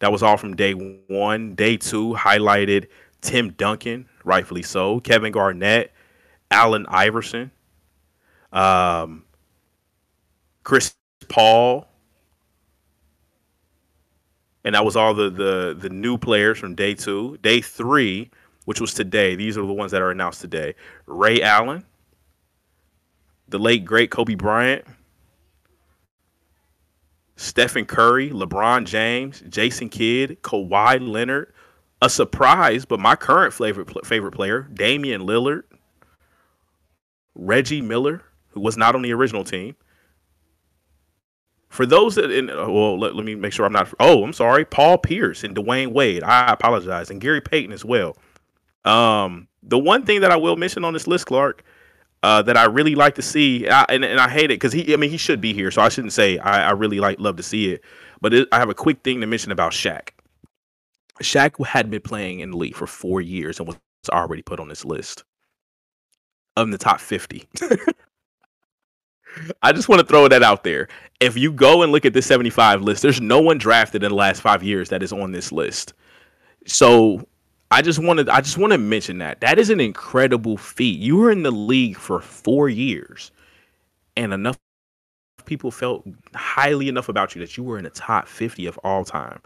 That was all from day one. Day two highlighted Tim Duncan, rightfully so. Kevin Garnett, Allen Iverson, um, Chris Paul, and that was all the the the new players from day two. Day three, which was today. These are the ones that are announced today. Ray Allen, the late great Kobe Bryant, Stephen Curry, LeBron James, Jason Kidd, Kawhi Leonard. A surprise, but my current favorite favorite player, Damian Lillard, Reggie Miller, who was not on the original team, for those that, in, uh, well, let, let me make sure I'm not. Oh, I'm sorry. Paul Pierce and Dwyane Wade. I apologize, and Gary Payton as well. Um, the one thing that I will mention on this list, Clark, uh, that I really like to see, I, and, and I hate it because he, I mean, he should be here, so I shouldn't say I, I really like love to see it. But it, I have a quick thing to mention about Shaq. Shaq had been playing in the league for four years and was already put on this list of the top 50. <laughs> I just want to throw that out there. If you go and look at the 75 list, there's no one drafted in the last five years that is on this list. So I just wanted I just want to mention that. That is an incredible feat. You were in the league for four years and enough people felt highly enough about you that you were in the top 50 of all time.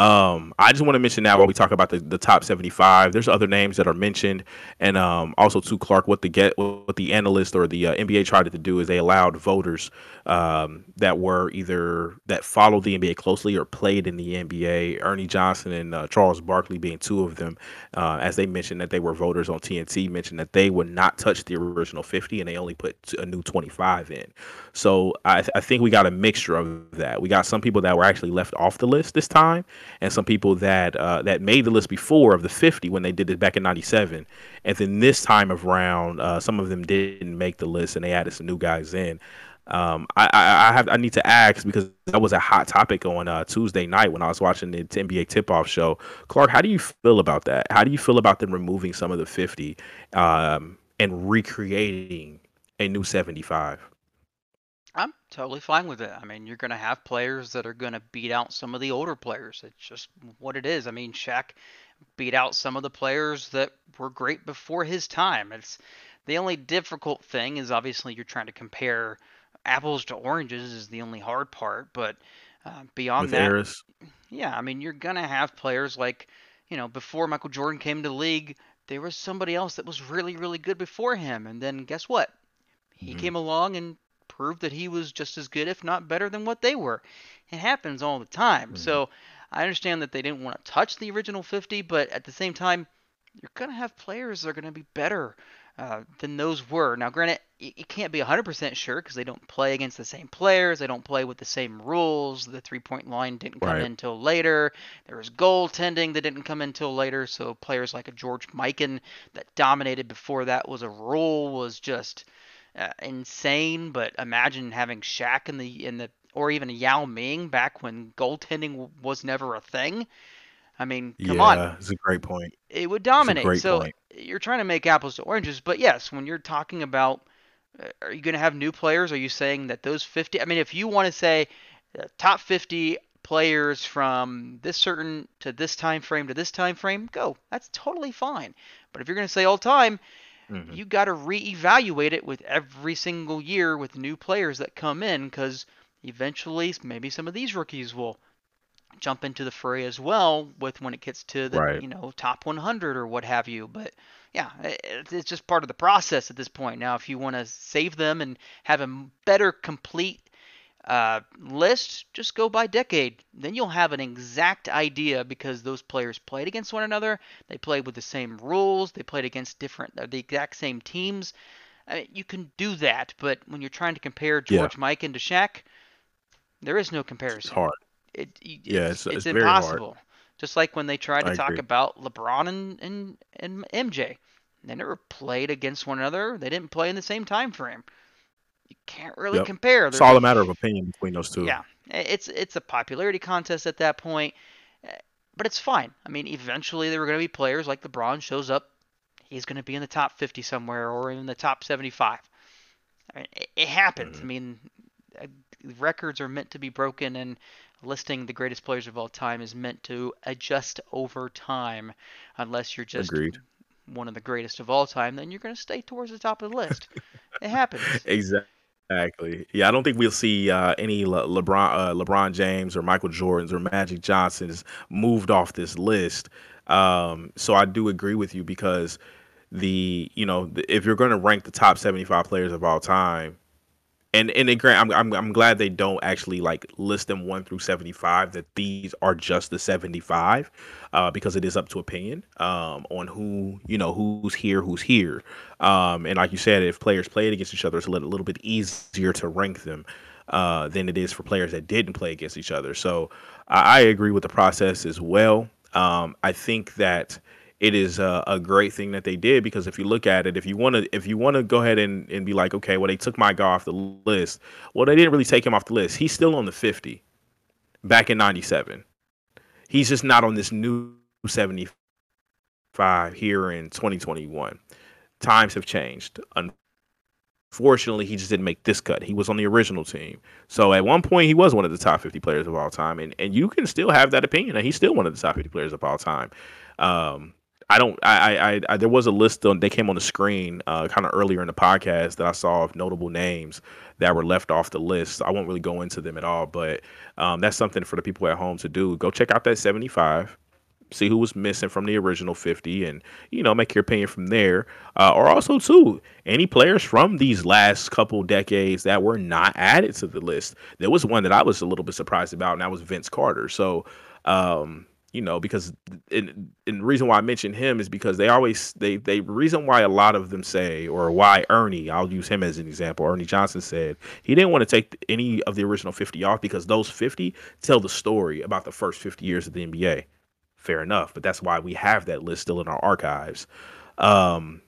Um, I just want to mention now while we talk about the, the top 75, there's other names that are mentioned. And um, also, to Clark, what the get what the analyst or the uh, NBA tried to do is they allowed voters um, that were either that followed the NBA closely or played in the NBA. Ernie Johnson and uh, Charles Barkley being two of them, uh, as they mentioned that they were voters on TNT, mentioned that they would not touch the original 50 and they only put a new 25 in. So I, th- I think we got a mixture of that. We got some people that were actually left off the list this time, and some people that uh, that made the list before of the 50 when they did it back in 97 and then this time around uh, some of them didn't make the list and they added some new guys in um, I, I, I, have I need to ask because that was a hot topic on uh, Tuesday night when I was watching the NBA tip off show. Clark, how do you feel about that? How do you feel about them removing some of the 50 um, and recreating a new 75? Totally fine with it. I mean, you're going to have players that are going to beat out some of the older players. It's just what it is. I mean, Shaq beat out some of the players that were great before his time. It's the only difficult thing is obviously you're trying to compare apples to oranges is the only hard part, but uh, beyond With that, yeah, I mean, you're going to have players like, you know, before Michael Jordan came to the league, there was somebody else that was really, really good before him. And then guess what? He mm-hmm. came along and proved that he was just as good, if not better, than what they were. It happens all the time. Mm-hmm. So I understand that they didn't want to touch the original 50, but at the same time, you're going to have players that are going to be better uh, than those were. Now, granted, you, can't be 100% sure because they don't play against the same players, they don't play with the same rules. The three point line didn't come right. in until later. There was goaltending that didn't come in until later. So players like a George Mikan that dominated before that was a rule was just uh, insane. But imagine having Shaq in the in the or even Yao Ming back when goaltending was never a thing. I mean, come yeah, on. It's a great point. It would dominate. so point. you're trying to make apples to oranges, but yes, when you're talking about, uh, are you going to have new players? Are you saying that those 50? I mean, if you want to say uh, top 50 players from this certain to this time frame to this time frame, go. That's totally fine. But if you're going to say all time, mm-hmm. you got to reevaluate it with every single year with new players that come in because eventually maybe some of these rookies will jump into the fray as well with when it gets to the right. you know top 100 or what have you but yeah it's just part of the process at this point now if you want to save them and have a better complete uh, list just go by decade then you'll have an exact idea because those players played against one another they played with the same rules they played against different the exact same teams I mean, you can do that but when you're trying to compare George yeah. Mikan to Shaq there is no comparison. It's hard. It, it yeah, it's, it's, it's impossible. Just like when they tried to I talk agree. about LeBron and, and, and MJ. They never played against one another. They didn't play in the same time frame. You can't really yep. compare. It's all a matter of opinion between those two. Yeah, it's it's a popularity contest at that point, eh, but it's fine. I mean, eventually there are going to be players like LeBron shows up. He's going to be in the top 50 somewhere or in the top 75. I mean, it, it happens. Mm-hmm. I mean, records are meant to be broken, and listing the greatest players of all time is meant to adjust over time. Unless you're just Agreed. one of the greatest of all time, then you're going to stay towards the top of the list. it happens. <laughs> Exactly. Exactly. Yeah, I don't think we'll see uh, any Le- LeBron, uh, LeBron James or Michael Jordans or Magic Johnsons moved off this list. Um, so I do agree with you because the you know if you're going to rank the top 75 players of all time, and and grant I'm, I'm I'm glad they don't actually like list them one through seventy five. That these are just the seventy five, uh, because it is up to opinion um, on who you know who's here, who's here. Um, and like you said, if players played against each other, it's a little, little bit easier to rank them uh, than it is for players that didn't play against each other. So I, I agree with the process as well. Um, I think that it is a, a, great thing that they did because if you look at it, if you want to, if you want to go ahead and, and be like, okay, well, they took my guy off the list. Well, they didn't really take him off the list. He's still on the 50. back in 97. He's just not on this new 75 here in 2021. Times have changed. Unfortunately, he just didn't make this cut. He was on the original team. So at one point, he was one of the top 50 players of all time. And, and you can still have that opinion that he's still one of the top 50 players of all time. Um, I don't. I, I, I, there was a list on. They came on the screen uh, kind of earlier in the podcast that I saw of notable names that were left off the list. So I won't really go into them at all, but um, that's something for the people at home to do. Go check out that seventy-five. See who was missing from the original 50 and, you know, make your opinion from there. Uh, or also, too, any players from these last couple decades that were not added to the list. There was one that I was a little bit surprised about, and that was Vince Carter. So, um, you know, because and, and the reason why I mention him is because they always they they reason why a lot of them say or why Ernie, I'll use him as an example. Ernie Johnson said he didn't want to take any of the original 50 off because those 50 tell the story about the first 50 years of the NBA. Fair enough, but that's why we have that list still in our archives. Um,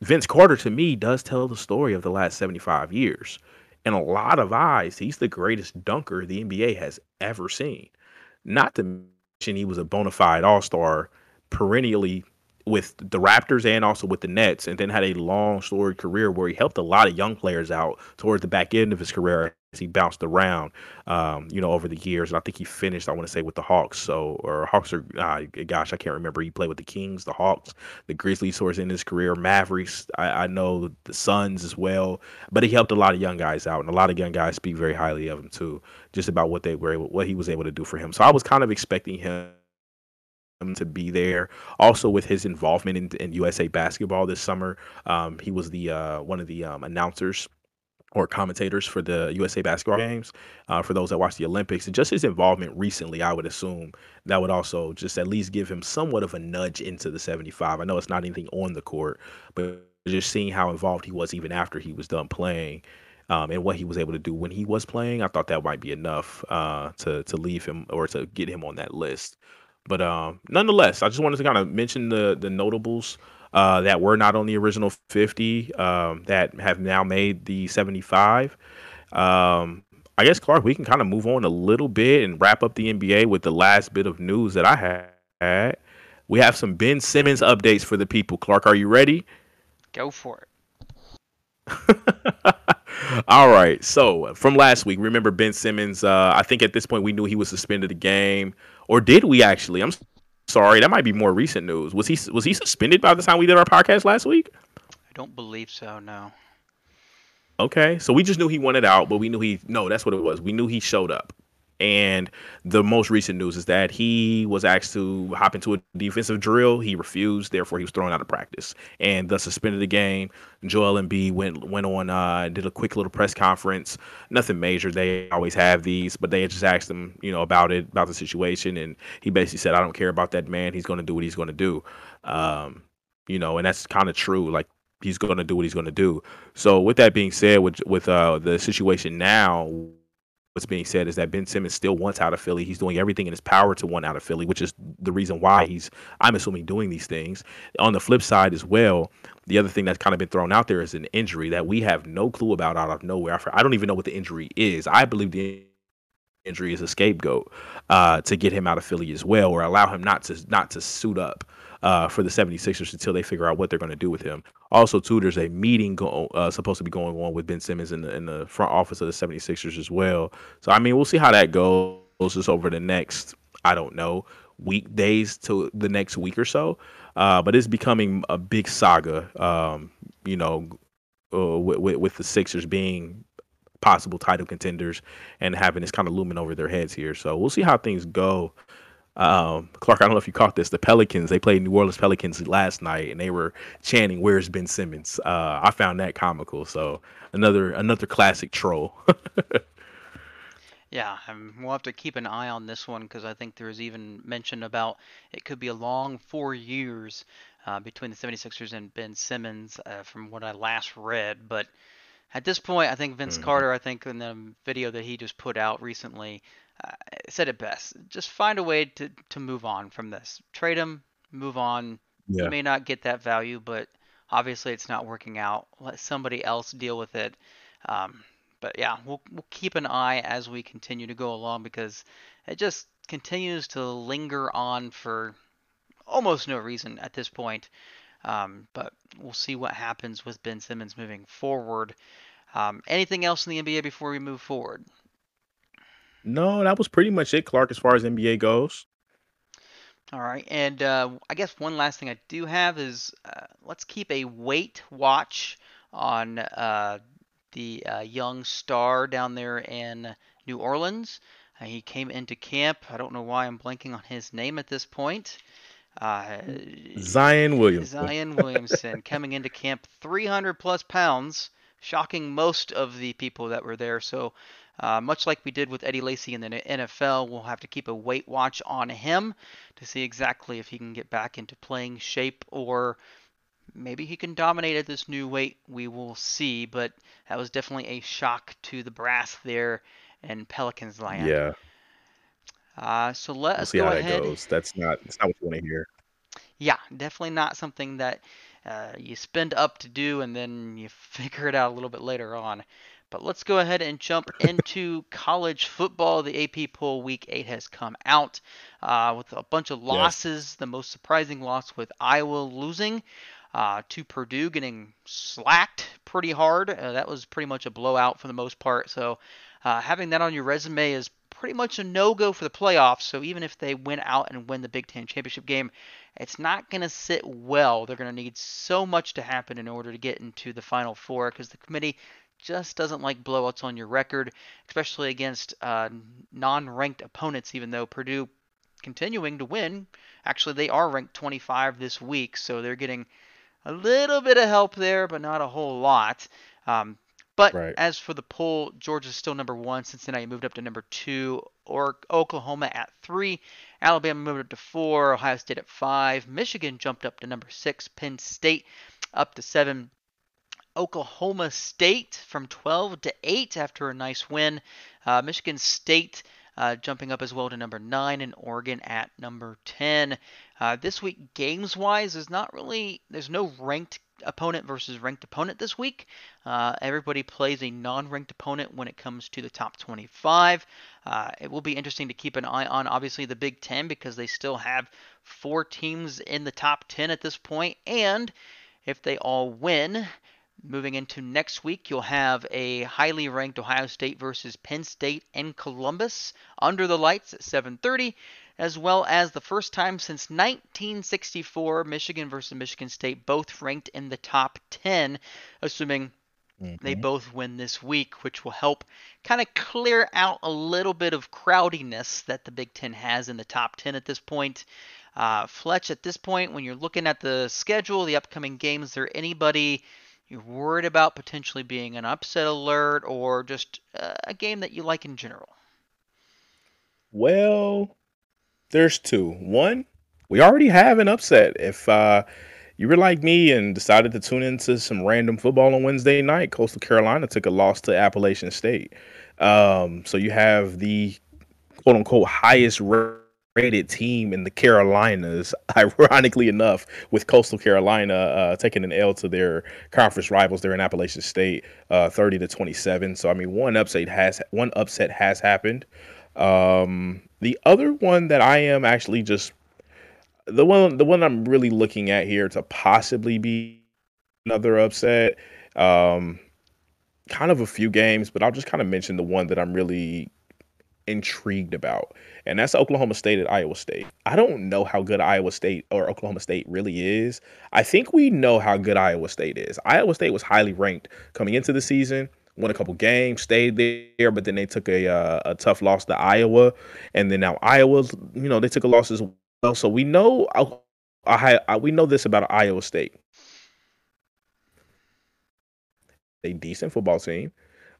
Vince Carter to me does tell the story of the last 75 years. In a lot of eyes, he's the greatest dunker the NBA has ever seen. Not to he was a bona fide all star perennially with the Raptors and also with the Nets, and then had a long storied career where he helped a lot of young players out towards the back end of his career as he bounced around, um, you know, over the years. And I think he finished, I want to say, with the Hawks. So, or Hawks are, uh, gosh, I can't remember. He played with the Kings, the Hawks, the Grizzlies towards in his career, Mavericks. I, I know the Suns as well. But he helped a lot of young guys out, and a lot of young guys speak very highly of him too, just about what they were, able, what he was able to do for him. So I was kind of expecting him to be there. Also, with his involvement in, in USA basketball this summer, um, he was the uh, one of the um, announcers or commentators for the USA basketball games. Uh, for those that watch the Olympics, and just his involvement recently, I would assume that would also just at least give him somewhat of a nudge into the 75. I know it's not anything on the court, but just seeing how involved he was even after he was done playing. Um, and what he was able to do when he was playing, I thought that might be enough uh, to to leave him or to get him on that list. But um, nonetheless, I just wanted to kind of mention the the notables uh, that were not on the original 50 um, that have now made the 75. Um, I guess Clark, we can kind of move on a little bit and wrap up the NBA with the last bit of news that I had. We have some Ben Simmons updates for the people. Clark, are you ready? Go for it. <laughs> All right. So from last week, remember Ben Simmons? Uh, I think at this point we knew he was suspended a game, or did we actually? I'm sorry, that might be more recent news. Was he was he suspended by the time we did our podcast last week? I don't believe so. No. Okay, so we just knew he wanted out, but we knew he no, that's what it was. We knew he showed up. And the most recent news is that he was asked to hop into a defensive drill. He refused, therefore he was thrown out of practice and thus suspended the game. Joel Embiid went went on uh, did a quick little press conference. Nothing major. They always have these, but they just asked him, you know, about it, about the situation, and he basically said, "I don't care about that man. He's going to do what he's going to do." Um, you know, and that's kind of true. Like he's going to do what he's going to do. So with that being said, with with uh, the situation now what's being said is that Ben Simmons still wants out of Philly. He's doing everything in his power to want out of Philly, which is the reason why he's, I'm assuming, doing these things. On the flip side as well, the other thing that's kind of been thrown out there is an injury that we have no clue about out of nowhere. I don't even know what the injury is. I believe the injury is a scapegoat uh, to get him out of Philly as well, or allow him not to not to suit up uh, for the 76ers until they figure out what they're going to do with him. Also, too, there's a meeting go- uh, supposed to be going on with Ben Simmons in the in the front office of the 76ers as well. So I mean, we'll see how that goes just over the next I don't know weekdays to the next week or so. Uh, but it's becoming a big saga. Um, you know, uh, with, with the Sixers being possible title contenders and having this kind of looming over their heads here. So we'll see how things go. Um, Clark, I don't know if you caught this. The Pelicans, they played New Orleans Pelicans last night, and they were chanting, "Where's Ben Simmons?" Uh, I found that comical. So another another classic troll. <laughs> yeah, um, we'll have to keep an eye on this one because I think there was even mention about it could be a long four years uh, between the 76ers and Ben Simmons, uh, from what I last read. But at this point, I think Vince mm-hmm. Carter, I think in the video that he just put out recently, uh, said it best. Just find a way to, to move on from this. Trade him, move on. Yeah. You may not get that value, but obviously it's not working out. Let somebody else deal with it. Um, but yeah, we'll we'll keep an eye as we continue to go along because it just continues to linger on for almost no reason at this point. Um, but we'll see what happens with Ben Simmons moving forward. Um, anything else in the NBA before we move forward? No, that was pretty much it, Clark, as far as NBA goes. All right, and uh, I guess one last thing I do have is uh, let's keep a weight watch on uh, the uh, young star down there in New Orleans. Uh, he came into camp. I don't know why I'm blanking on his name at this point. Uh, Zion Williamson. Zion Williamson coming into camp 300 plus pounds, shocking most of the people that were there. So, uh, much like we did with Eddie Lacy in the NFL, we'll have to keep a weight watch on him to see exactly if he can get back into playing shape or maybe he can dominate at this new weight. We will see, but that was definitely a shock to the brass there in Pelicans land. Yeah. Uh, so let We'll us see go how that goes. That's not that's not what you want to hear. Yeah, definitely not something that uh, you spend up to do and then you <laughs> figure it out a little bit later on. But let's go ahead and jump <laughs> into college football. The AP poll week eight has come out uh, with a bunch of Yes. losses. The most surprising loss with Iowa losing uh, to Purdue, getting slacked pretty hard. Uh, that was pretty much a blowout for the most part. So uh, having that on your resume is pretty much a no-go for the playoffs. So even if they win out and win the Big Ten championship game, it's not going to sit well. They're going to need so much to happen in order to get into the Final Four because the committee just doesn't like blowouts on your record, especially against uh, non-ranked opponents. Even though Purdue continuing to win, actually they are ranked 25 this week, so they're getting a little bit of help there, but not a whole lot. Um, but Right. as for the poll, Georgia's still number one. Cincinnati moved up to number two, or Oklahoma at three. Alabama moved up to four. Ohio State at five. Michigan jumped up to number six. Penn State up to seven. Oklahoma State from 12 to 8 after a nice win. Uh, Michigan State uh, jumping up as well to number 9 and Oregon at number 10. Uh, this week, games wise, is not really, there's no ranked opponent versus ranked opponent this week. Uh, everybody plays a non ranked opponent when it comes to the top 25. Uh, it will be interesting to keep an eye on, obviously, the Big Ten because they still have four teams in the top 10 at this point, and if they all win, Moving into next week, you'll have a highly ranked Ohio State versus Penn State in Columbus under the lights at 7:30, as well as the first time since 1964 Michigan versus Michigan State both ranked in the top 10, assuming they Mhm. both win this week, which will help kind of clear out a little bit of crowdiness that the Big Ten has in the top 10 at this point. Uh, Fletch, at this point, when you're looking at the schedule, the upcoming games, is there anybody you're worried about potentially being an upset alert or just uh, a game that you like in general? Well, there's two. One, we already have an upset. If uh, you were like me and decided to tune into some random football on Wednesday night, Coastal Carolina took a loss to Appalachian State. Um, so you have the quote unquote highest ra- rated team in the Carolinas, <laughs> ironically enough, with Coastal Carolina uh, taking an L to their conference rivals there in Appalachian State, uh, 30 to 27. So I mean, one upset has one upset has happened. Um, the other one that I am actually just the one the one I'm really looking at here to possibly be another upset. Um, kind of a few games, but I'll just kind of mention the one that I'm really intrigued about, and that's Oklahoma State at Iowa State. I don't know how good Iowa State or Oklahoma State really is. I think we know how good Iowa State is. Iowa State was highly ranked coming into the season, won a couple games, stayed there, but then they took a uh, a tough loss to Iowa, and then now Iowa's, you know, they took a loss as well. So we know, I, I we know this about Iowa State. A decent football team.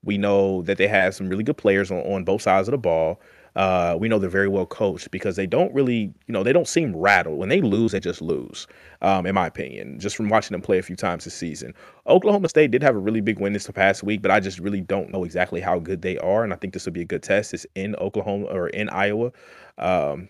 We know that they have some really good players on, on both sides of the ball. Uh, we know they're very well coached because they don't really, you know, they don't seem rattled. When they lose, they just lose, um, in my opinion, just from watching them play a few times this season. Oklahoma State did have a really big win this past week, but I just really don't know exactly how good they are. And I think this would be a good test. It's in Oklahoma or in Iowa. Um,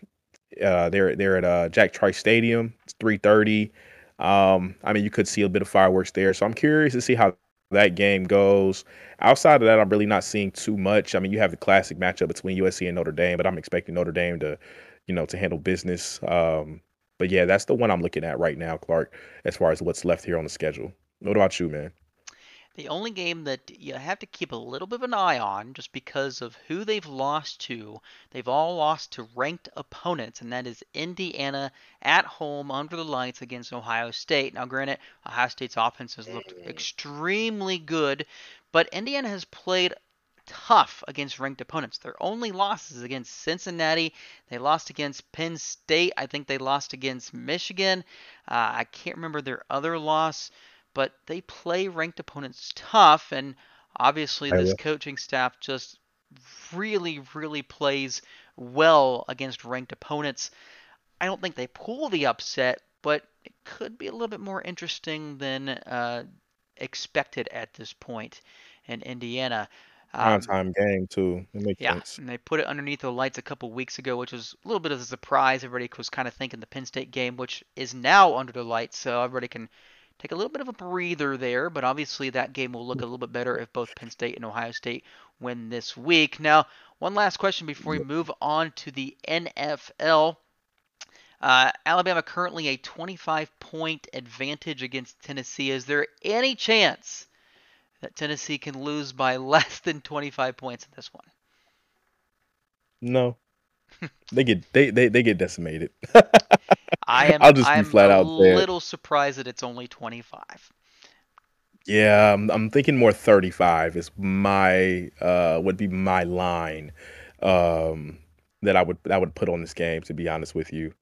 uh, they're they're at uh, Jack Trice Stadium. It's 3:30. Um, I mean, you could see a bit of fireworks there. So I'm curious to see how that game goes. Outside of that, I'm really not seeing too much. I mean, you have the classic matchup between USC and Notre Dame, but I'm expecting Notre Dame to, you know, to handle business. Um, but yeah, that's the one I'm looking at right now, Clark, as far as what's left here on the schedule. What about you, man? The only game that you have to keep a little bit of an eye on just because of who they've lost to, they've all lost to ranked opponents, and that is Indiana at home under the lights against Ohio State. Now, granted, Ohio State's offense has looked extremely good, but Indiana has played tough against ranked opponents. Their only losses against Cincinnati. They lost against Penn State. I think they lost against Michigan. Uh, I can't remember their other loss but they play ranked opponents tough, and obviously this coaching staff just really, really plays well against ranked opponents. I don't think they pull the upset, but it could be a little bit more interesting than uh, expected at this point in Indiana. Um, time game too. yeah, sense. and they put it underneath the lights a couple weeks ago, which was a little bit of a surprise. Everybody was kind of thinking the Penn State game, which is now under the lights, so everybody can take a little bit of a breather there, but obviously that game will look a little bit better if both Penn State and Ohio State win this week. Now, one last question before we move on to the NFL. Uh, Alabama currently a 25 point advantage against Tennessee. Is there any chance that Tennessee can lose by <laughs> less than 25 points in this one? No. They get they, they, they get decimated. I <laughs> am. I'll just be I'm flat out there. A little surprised that it's only 25. Yeah, I'm, I'm thinking more 35 is my uh would be my line um that I would that would put on this game to be honest with you.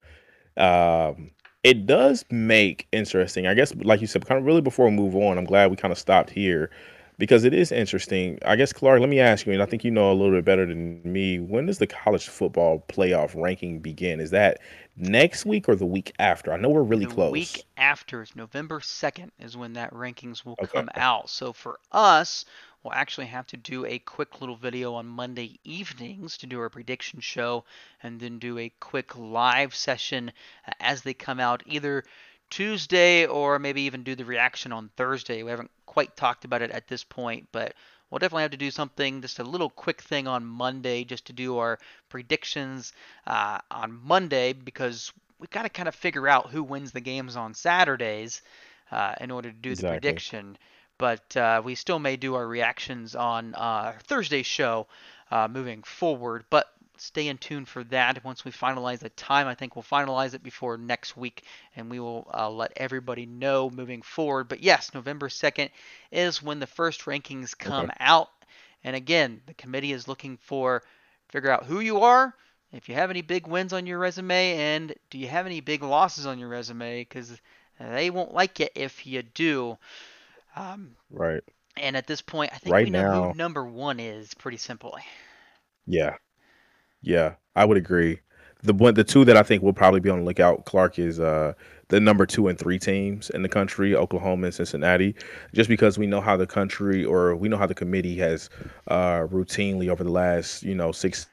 Um it does make interesting. I guess like you said, kind of really before we move on, I'm glad we kind of stopped here because it is interesting. I guess Clark, let me ask you, and I think you know a little bit better than me. When does the college football playoff ranking begin? Is that next week or the week after? I know we're really close. the close. Week after is November second is when that rankings will okay. come out. So for us, we'll actually have to do a quick little video on Monday evenings to do our prediction show, and then do a quick live session uh, as they come out, either Tuesday or maybe even do the reaction on Thursday. We haven't quite talked about it at this point, but we'll definitely have to do something, just a little quick thing on Monday, just to do our predictions uh, on Monday because we've got to kind of figure out who wins the games on Saturdays uh, in order to do exactly. the prediction. But uh, we still may do our reactions on uh, Thursday's show uh, moving forward. But stay in tune for that. Once we finalize the time, I think we'll finalize it before next week, and we will uh, let everybody know moving forward. But yes, November 2nd is when the first rankings come okay. out. And again, the committee is looking for figure out who you are, if you have any big wins on your resume, and do you have any big losses on your resume? Because they won't like it if you do. Um, right. And at this point, I think right we know now, who number one is pretty simply. Yeah, yeah, I would agree. The one, the two that I think will probably be on the lookout, Clark, is uh, the number two and three teams in the country, Oklahoma and Cincinnati, just because we know how the country or we know how the committee has uh, routinely over the last, you know, six,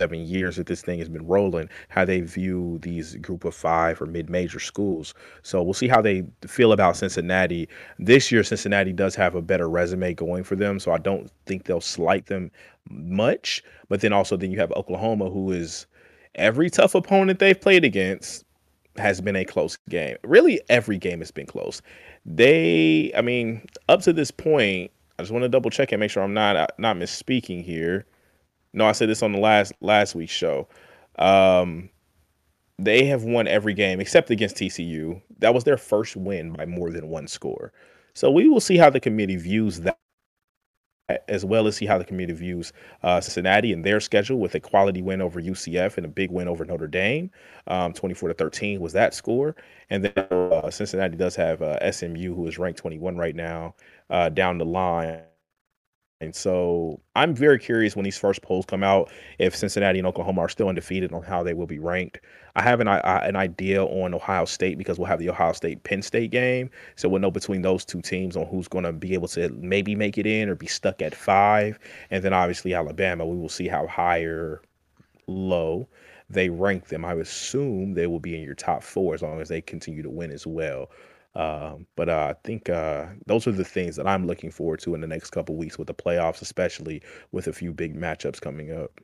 seven years that this thing has been rolling, how they view these group of five or mid-major schools. So we'll see how they feel about Cincinnati. This year, Cincinnati does have a better resume going for them, so I don't think they'll slight them much. But then also, then you have Oklahoma, who is every tough opponent they've played against has been a close game. Really, every game has been close. They, I mean, up to this point, I just want to double check and make sure I'm not not misspeaking here. No, I said this on the last last week's show. Um, they have won every game except against TCU. That was their first win by more than one score. So we will see how the committee views that, as well as see how the committee views uh, Cincinnati and their schedule with a quality win over UCF and a big win over Notre Dame. Um, 24 to 13 was that score. And then uh, Cincinnati does have uh, SMU, who is ranked 21 right now, uh, down the line. And so I'm very curious when these first polls come out if Cincinnati and Oklahoma are still undefeated on how they will be ranked. I have an, an idea on Ohio State because we'll have the Ohio State Penn State game. So we'll know between those two teams on who's going to be able to maybe make it in or be stuck at five. And then obviously Alabama, we will see how high or low they rank them. I assume they will be in your top four as long as they continue to win as well. Um, but uh, I think uh, those are the things that I'm looking forward to in the next couple weeks with the playoffs, especially with a few big matchups coming up.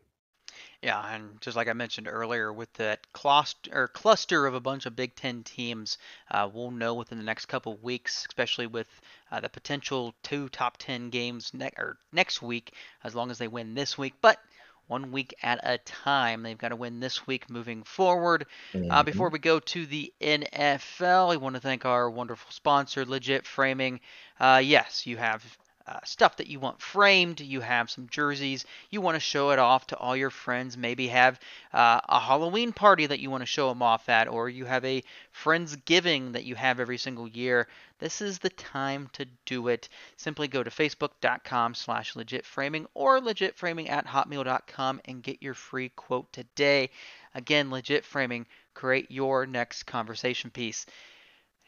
Yeah, and just like I mentioned earlier, with that cluster, cluster of a bunch of Big Ten teams, uh, we'll know within the next couple weeks, especially with uh, the potential two top 10 games ne- or next week, as long as they win this week. But one week at a time. They've got to win this week moving forward. Mm-hmm. Uh, before we go to the NFL, I want to thank our wonderful sponsor, Legit Framing. Uh, yes, you have uh, stuff that you want framed, you have some jerseys, you want to show it off to all your friends, maybe have uh, a Halloween party that you want to show them off at, or you have a Friendsgiving that you have every single year. This is the time to do it. Simply go to facebook.com slash legitframing or legitframing at hotmail.com and get your free quote today. Again, legit framing, create your next conversation piece.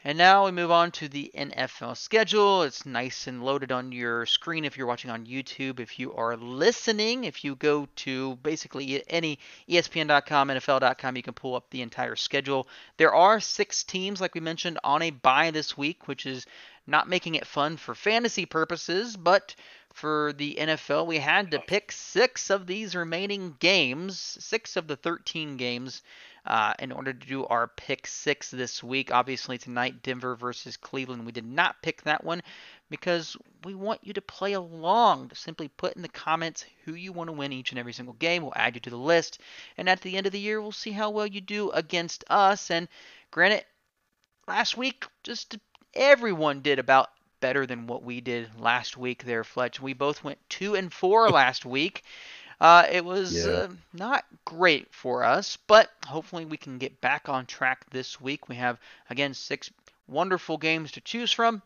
And now we move on to the NFL schedule. It's nice and loaded on your screen if you're watching on YouTube. If you are listening, if you go to basically any ESPN.com, NFL.com, you can pull up the entire schedule. There are six teams, like we mentioned, on a bye this week, which is not making it fun for fantasy purposes, but for the NFL, we had to pick six of these remaining games, six of the 13 games uh, in order to do our pick six this week. Obviously, tonight, Denver versus Cleveland. We did not pick that one because we want you to play along. Simply put in the comments who you want to win each and every single game. We'll add you to the list. And at the end of the year, we'll see how well you do against us. And granted, last week, just everyone did about better than what we did last week there, Fletch. We both went two and four last week. Uh, it was yeah. uh, not great for us, but hopefully we can get back on track this week. We have, again, six wonderful games to choose from.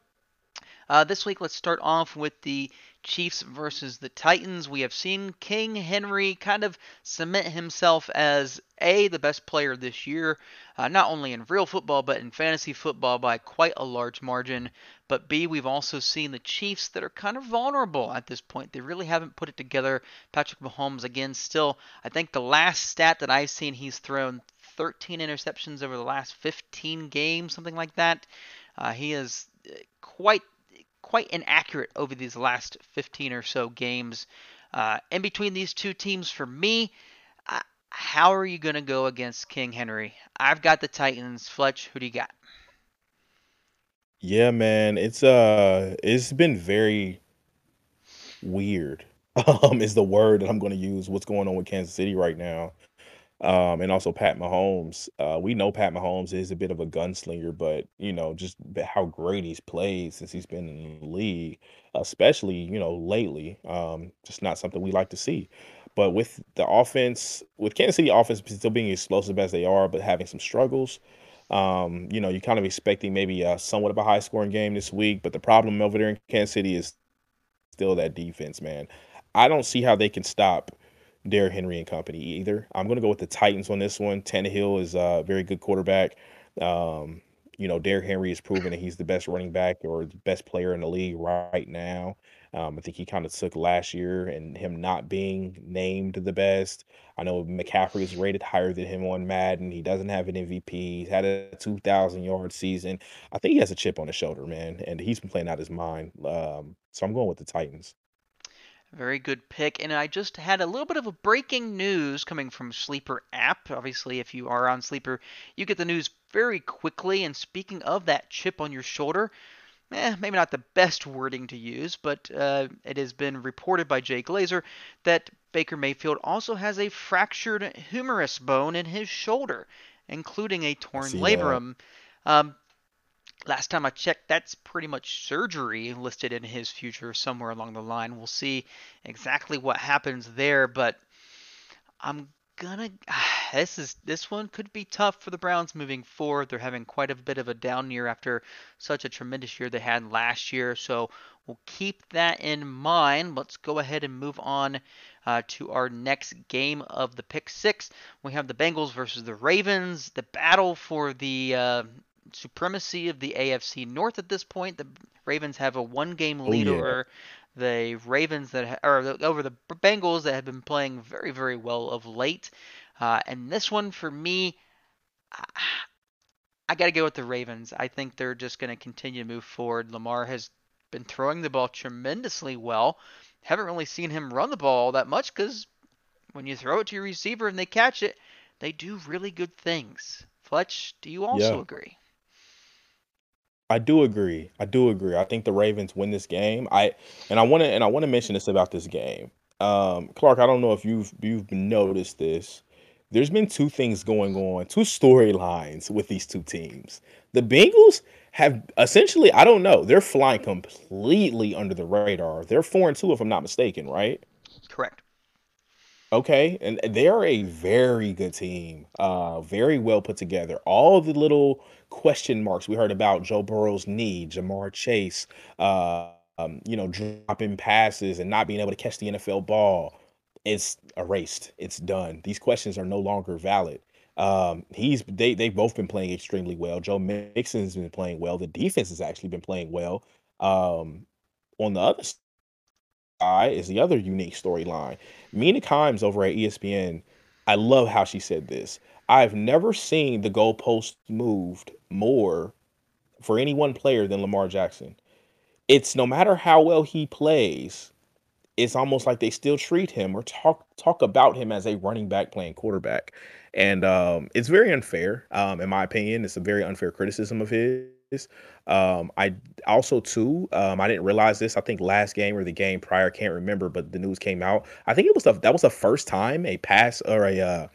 Uh, this week, let's start off with the Chiefs versus the Titans. We have seen King Henry kind of cement himself as A, the best player this year, uh, not only in real football, but in fantasy football by quite a large margin. But B, we've also seen the Chiefs that are kind of vulnerable at this point. They really haven't put it together. Patrick Mahomes, again, still, I think the last stat that I've seen, he's thrown 13 interceptions over the last 15 games, something like that. Uh, he is uh, quite quite inaccurate over these last 15 or so games. Uh, in between these two teams, for me, uh, how are you going to go against King Henry? I've got the Titans. Fletch, who do you got? Yeah, man, it's uh, it's been very weird. <laughs> Um, is the word that I'm going to use. What's going on with Kansas City right now? Um, and also Pat Mahomes. Uh, we know Pat Mahomes is a bit of a gunslinger, but you know, just how great he's played since he's been in the league, especially you know lately. Um, just not something we like to see. But with the offense, with Kansas City offense still being explosive as they are, but having some struggles, um, you know, you're kind of expecting maybe a somewhat of a high scoring game this week. But the problem over there in Kansas City is still that defense, man. I don't see how they can stop Derrick Henry and company either. I'm going to go with the Titans on this one. Tannehill is a very good quarterback. Um, you know, Derrick Henry has proven that he's the best running back or the best player in the league right now. Um, I think he kind of took last year and him not being named the best. I know McCaffrey is rated higher than him on Madden. He doesn't have an MVP. He's had a 2,000 yard season. I think he has a chip on his shoulder, man, and he's been playing out his mind. Um, so I'm going with the Titans. Very good pick. And I just had a little bit of a breaking news coming from Sleeper app. Obviously, if you are on Sleeper, you get the news very quickly. And speaking of that chip on your shoulder, eh, maybe not the best wording to use, but uh, it has been reported by Jay Glazer that Baker Mayfield also has a fractured humerus bone in his shoulder, including a torn labrum. Um, last time I checked, that's pretty much surgery listed in his future somewhere along the line. We'll see exactly what happens there, but I'm gonna. <sighs> This is this one could be tough for the Browns moving forward. They're having quite a bit of a down year after such a tremendous year they had last year, so we'll keep that in mind. Let's go ahead and move on uh, to our next game of the pick six. We have the Bengals versus the Ravens. The battle for the uh, supremacy of the AFC North at this point. The Ravens have a one-game lead oh, yeah. over the Ravens that ha- or over the Bengals that have been playing very very well of late. Uh, and this one for me, I got to go with the Ravens. I think they're just going to continue to move forward. Lamar has been throwing the ball tremendously well. Haven't really seen him run the ball that much because when you throw it to your receiver and they catch it, they do really good things. Fletch, do you also yeah. agree? I do agree. I do agree. I think the Ravens win this game. I and I want to and I want to mention this about this game. Um, Clark, I don't know if you've you've noticed this. There's been two things going on, two storylines with these two teams. The Bengals have essentially, I don't know, they're flying completely under the radar. They're four and two, if I'm not mistaken, right? Correct. Okay, and they are a very good team, uh, very well put together. All the little question marks we heard about Joe Burrow's knee, Ja'Marr Chase, uh, um, you know, dropping passes and not being able to catch the NFL ball, it's erased. It's done. These questions are no longer valid. Um, he's they they've both been playing extremely well. Joe Mixon's been playing well. The defense has actually been playing well. Um, on the other side is the other unique storyline. Mina Kimes over at ESPN. I love how she said this. I've never seen the goalpost moved more for any one player than Lamar Jackson. It's no matter how well he plays, it's almost like they still treat him or talk talk about him as a running back playing quarterback. And um, it's very unfair, um, in my opinion. It's a very unfair criticism of his. Um, I also too, um, I didn't realize this. I think last game or the game prior, I can't remember, but the news came out. I think it was the, that was the first time a pass or a uh,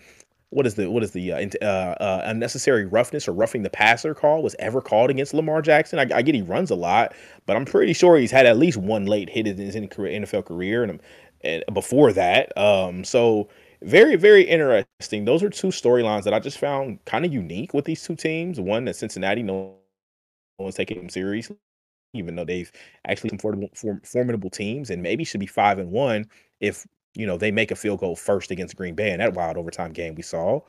what is the what is the uh, uh, uh, unnecessary roughness or roughing the passer call was ever called against Lamar Jackson. I, I, get he runs a lot, but I'm pretty sure he's had at least one late hit in his NFL career and, and before that. Um, so very very interesting. Those are two storylines that I just found kind of unique with these two teams. One that Cincinnati no one's taking them seriously, even though they've actually some formidable, formidable teams and maybe should be five and one if you know, they make a field goal first against Green Bay in that wild overtime game we saw.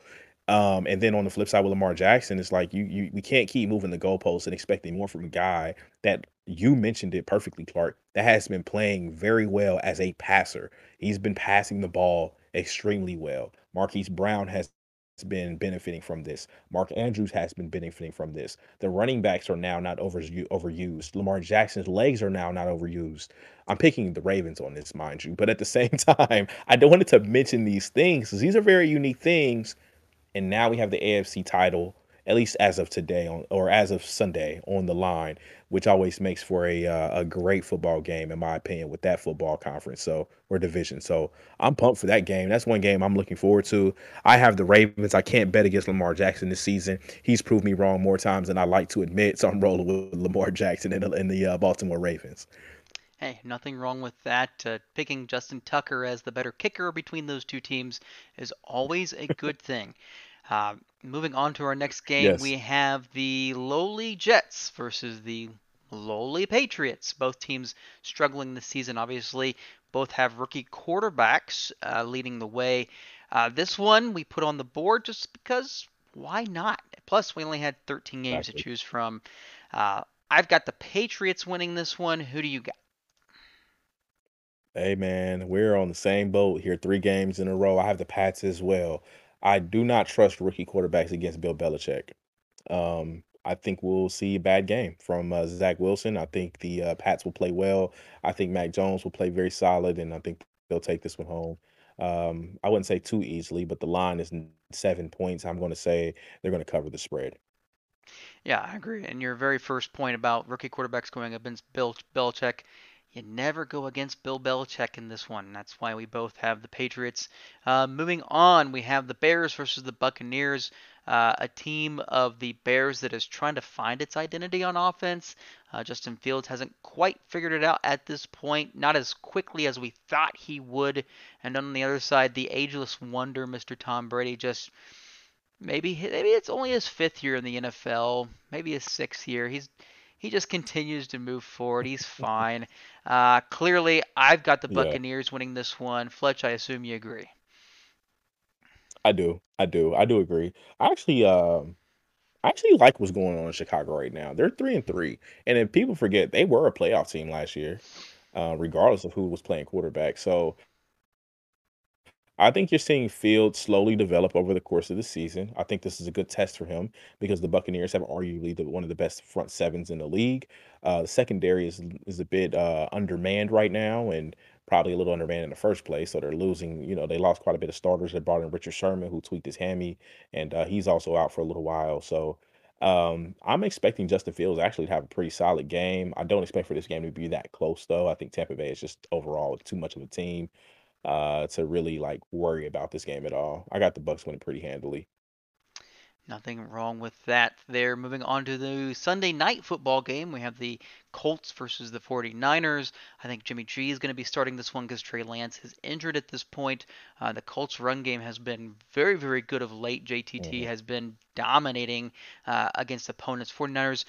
Um, and then on the flip side with Lamar Jackson, it's like you you we can't keep moving the goalposts and expecting more from a guy that you mentioned it perfectly, Clark, that has been playing very well as a passer. He's been passing the ball extremely well. Marquise Brown has been benefiting from this. Mark Andrews has been benefiting from this. The running backs are now not over, overused. Lamar Jackson's legs are now not overused. I'm picking the Ravens on this, mind you. But at the <laughs> same time, I don't wanted to mention these things because these are very unique things. And now we have the AFC title at least as of today on or as of Sunday on the line, which always makes for a uh, a great football game in my opinion with that football conference so or division. So I'm pumped for that game. That's one game I'm looking forward to. I have the Ravens. I can't bet against Lamar Jackson this season. He's proved me wrong more times than I like to admit. So I'm rolling with Lamar Jackson in the uh, Baltimore Ravens. Hey, nothing wrong with that. Uh, picking Justin Tucker as the better kicker between those two teams is always a good thing. Uh, moving on to our next game, yes. we have the lowly Jets versus the lowly Patriots. Both teams struggling this season, obviously. Both have rookie quarterbacks uh, leading the way. Uh, this one we put on the board just because why not? Plus, we only had 13 games exactly. to choose from. Uh, I've got the Patriots winning this one. Who do you got? Hey man, we're on the same boat here. Three games in a row. I have the Pats as well. I do not trust rookie quarterbacks against Bill Belichick. Um, I think we'll see a bad game from uh, Zach Wilson. I think the uh, Pats will play well. I think Mac Jones will play very solid, and I think they'll take this one home. Um, I wouldn't say too easily, but the line is seven points. I'm going to say they're going to cover the spread. Yeah, I agree. And your very first point about rookie quarterbacks going against Bill Belichick, you never go against Bill Belichick in this one. That's why we both have the Patriots. Uh, moving on, we have the Bears versus the Buccaneers, uh, a team of the Bears that is trying to find its identity on offense. Uh, Justin Fields hasn't quite figured it out at this point, not as quickly as we thought he would. And on the other side, the ageless wonder, Mr. Tom Brady, just maybe maybe it's only his fifth year in the NFL, maybe his sixth year. He's he just continues to move forward. He's <laughs> fine. Uh, clearly, I've got the Buccaneers yeah. winning this one. Fletch, I assume you agree. I do. I do. I do agree. I actually, um, I actually like what's going on in Chicago right now. They're three and three, and if people forget, they were a playoff team last year, uh, regardless of who was playing quarterback. So I think you're seeing Fields slowly develop over the course of the season. I think this is a good test for him because the Buccaneers have arguably the, one of the best front sevens in the league. Uh, the secondary is is a bit uh, undermanned right now, and probably a little undermanned in the first place. So they're losing. You know, they lost quite a bit of starters. They brought in Richard Sherman, who tweaked his hammy, and uh, he's also out for a little while. So um, I'm expecting Justin Fields actually to have a pretty solid game. I don't expect for this game to be that close, though. I think Tampa Bay is just overall too much of a team uh, to really like worry about this game at all. I got the Bucks winning pretty handily. Nothing wrong with that there. Moving on to the Sunday night football game, we have the Colts versus the 49ers. I think Jimmy G is going to be starting this one because Trey Lance is injured at this point. Uh, the Colts' run game has been very, very good of late. JTT mm-hmm. has been dominating uh, against opponents. 49ers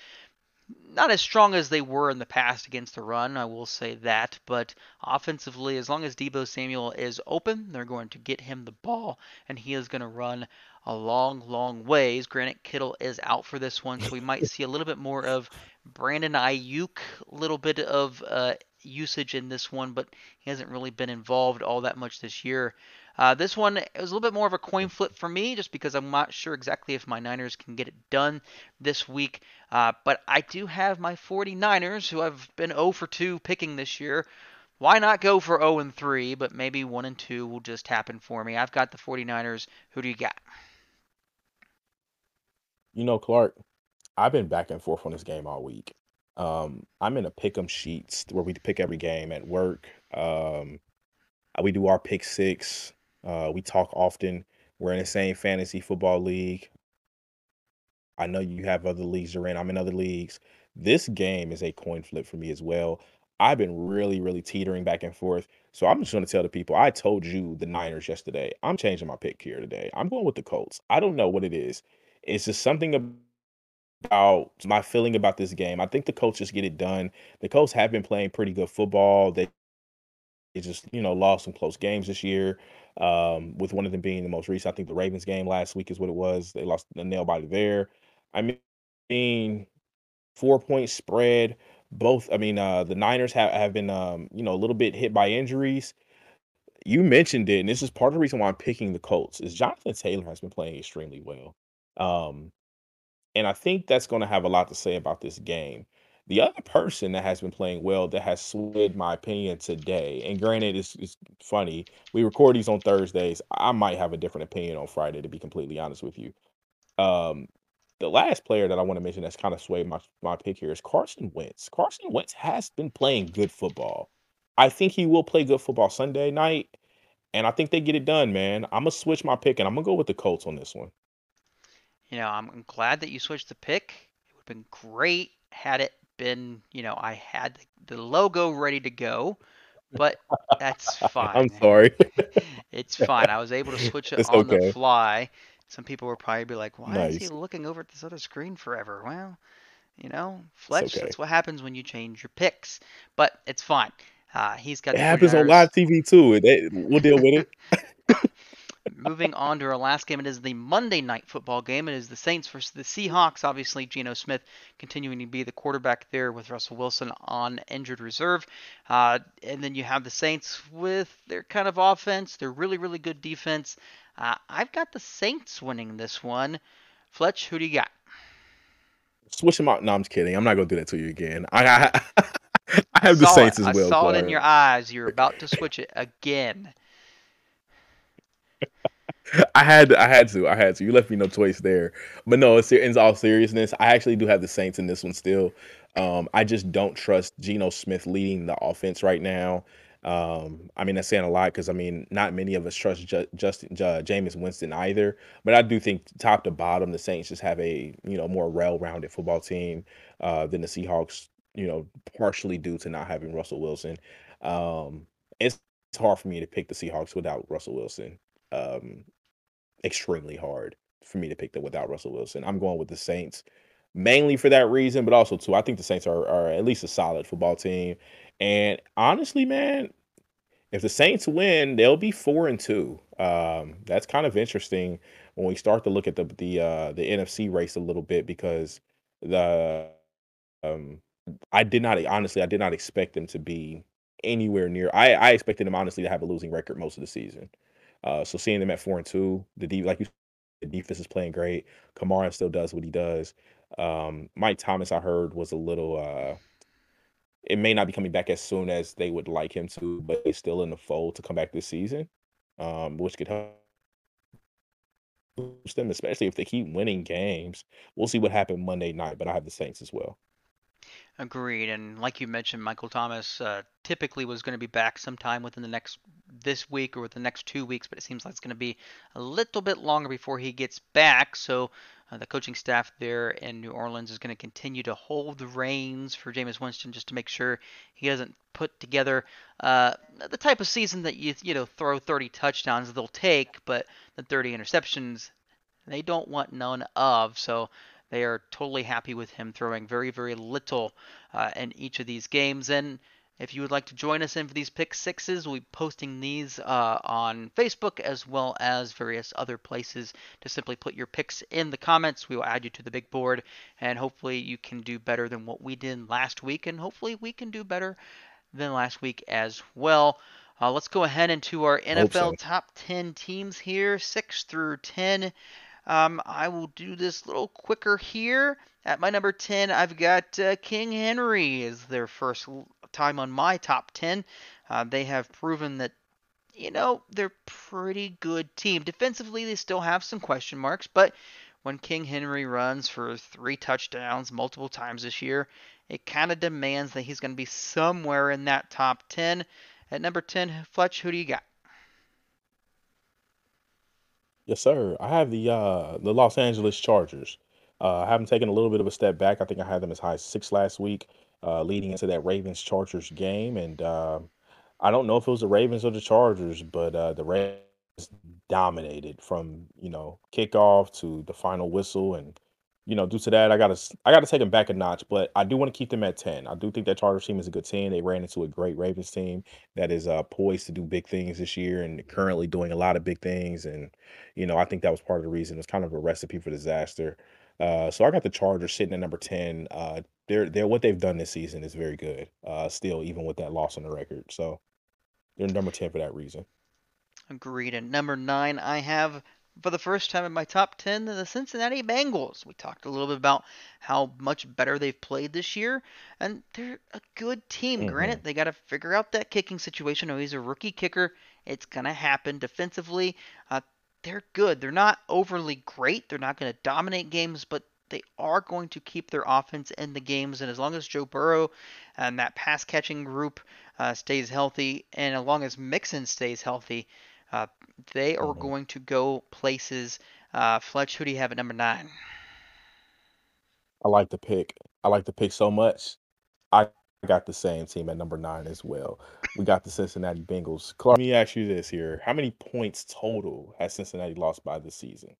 not as strong as they were in the past against the run, I will say that. But offensively, as long as Deebo Samuel is open, they're going to get him the ball, and he is going to run a long, long ways. Granted, Kittle is out for this one, so we might see a little bit more of Brandon Aiyuk, a little bit of uh, usage in this one, but he hasn't really been involved all that much this year. Uh, this one was a little bit more of a coin flip for me, just because I'm not sure exactly if my Niners can get it done this week. Uh, but I do have my 49ers, who I've been 0 for 2 picking this year. Why not go for 0 and 3? But maybe 1 and 2 will just happen for me. I've got the 49ers. Who do you got? You know, Clark, I've been back and forth on this game all week. Um, I'm in a pick 'em sheets where we pick every game at work. Um, we do our pick six. Uh, we talk often. We're in the same fantasy football league. I know you have other leagues you're in. I'm in other leagues. This game is a coin flip for me as well. I've been really, really teetering back and forth. So I'm just going to tell the people I told you the Niners yesterday. I'm changing my pick here today. I'm going with the Colts. I don't know what it is. It's just something about my feeling about this game. I think the Colts just get it done. The Colts have been playing pretty good football. They they just, you know, lost some close games this year. Um, with one of them being the most recent. I think the Ravens game last week is what it was. They lost the nail body there. I mean, four point spread. Both, I mean, uh, the Niners have, have been, um, you know, a little bit hit by injuries. You mentioned it, and this is part of the reason why I'm picking the Colts. Is Jonathan Taylor has been playing extremely well, um, and I think that's going to have a lot to say about this game. The other person that has been playing well that has swayed my opinion today, and granted, it's, it's funny. We record these on Thursdays. I might have a different opinion on Friday, to be completely honest with you. Um, the last player that I want to mention that's kind of swayed my my pick here is Carson Wentz. Carson Wentz has been playing good football. I think he will play good football Sunday night, and I think they get it done, man. I'm gonna switch my pick, and I'm gonna go with the Colts on this one. You know, I'm glad that you switched the pick. It would have been great had it been, you know, I had the logo ready to go, but that's <laughs> fine. I'm sorry. <laughs> it's fine. I was able to switch it it's on okay. the fly. Some people will probably be like, "Why nice. is he looking over at this other screen forever?" Well, you know, Fletch. Okay. That's what happens when you change your picks. But it's fine. Uh, he's got. It happens on live TV too. we'll deal with it. <laughs> Moving on to our last game, it is the Monday night football game. It is the Saints versus the Seahawks. Obviously, Geno Smith continuing to be the quarterback there with Russell Wilson on injured reserve. Uh, and then you have the Saints with their kind of offense, their really, really good defense. Uh, I've got the Saints winning this one. Fletch, who do you got? Switch them out. No, I'm just kidding. I'm not going to do that to you again. I, I, <laughs> I have the Saints it. as well. I saw it in your eyes. You're about to switch it again. I had I had to I had to. You left me no choice there. But no, it's in all seriousness, I actually do have the Saints in this one still. Um, I just don't trust Geno Smith leading the offense right now. Um, I mean, that's saying a lot because I mean, not many of us trust Ju- Justin Jameis Winston either. But I do think top to bottom, the Saints just have a you know more well-rounded football team uh, than the Seahawks. You know, partially due to not having Russell Wilson. Um, it's hard for me to pick the Seahawks without Russell Wilson um, extremely hard for me to pick them without Russell Wilson. I'm going with the Saints mainly for that reason, but also too, I think the Saints are, are at least a solid football team. And honestly, man, if the Saints win, they'll be four and two. Um, that's kind of interesting when we start to look at the the uh, the NFC race a little bit because the um, I did not honestly I did not expect them to be anywhere near. I I expected them honestly to have a losing record most of the season. Uh, so seeing them at four and two, the deep like you the defense is playing great. Kamara still does what he does. Um, Mike Thomas, I heard, was a little. Uh, it may not be coming back as soon as they would like him to, but he's still in the fold to come back this season, um, which could help them, especially if they keep winning games. We'll see what happened Monday night, but I have the Saints as well. Agreed. And like you mentioned, Michael Thomas uh, typically was going to be back sometime within the next this week or within the next two weeks, but it seems like it's going to be a little bit longer before he gets back. So uh, the coaching staff there in New Orleans is going to continue to hold the reins for Jameis Winston just to make sure he doesn't put together uh, the type of season that you you know throw 30 touchdowns they'll take, but the 30 interceptions they don't want none of. So they are totally happy with him throwing very, very little uh, in each of these games. And if you would like to join us in for these pick sixes, we'll be posting these uh, on Facebook as well as various other places to simply put your picks in the comments. We will add you to the big board, and hopefully you can do better than what we did last week, and hopefully we can do better than last week as well. Uh, let's go ahead into our NFL so. top 10 teams here, 6 through 10. Um, I will do this little quicker here. At my number 10, I've got uh, King Henry is their first time on my top 10. Uh, they have proven that, you know, they're pretty good team. Defensively, they still have some question marks, but when King Henry runs for three touchdowns multiple times this year, it kind of demands that he's going to be somewhere in that top 10. At number 10, Fletch, who do you got? Yes, sir. I have the uh the Los Angeles Chargers. Uh, I haven't taken a little bit of a step back. I think I had them as high as six last week, uh, leading into that Ravens Chargers game, and uh, I don't know if it was the Ravens or the Chargers, but uh, the Ravens dominated from you know kickoff to the final whistle, and you know, due to that, I gotta I gotta take them back a notch, but I do want to keep them at ten. I do think that Chargers team is a good team. They ran into a great Ravens team that is uh, poised to do big things this year and currently doing a lot of big things. And you know, I think that was part of the reason. It's kind of a recipe for disaster. Uh, so I got the Chargers sitting at number ten. Uh, they're they're what they've done this season is very good. Uh, still, even with that loss on the record, so they're number ten for that reason. Agreed. And number nine, I have for the first time in my top 10 the Cincinnati Bengals. We talked a little bit about how much better they've played this year, and they're a good team. Mm-hmm. Granted, they got to figure out that kicking situation. Oh, he's a rookie kicker. It's going to happen defensively. Uh, they're good. They're not overly great. They're not going to dominate games, but they are going to keep their offense in the games. And as long as Joe Burrow and that pass catching group uh, stays healthy, and as long as Mixon stays healthy, uh, they are mm-hmm. going to go places. Uh, Fletch, who do you have at number nine? I like the pick. I like the pick so much. I got the same team at number nine as well. We got the Cincinnati Bengals. Clark, let me ask you this here: How many points total has Cincinnati lost by this season?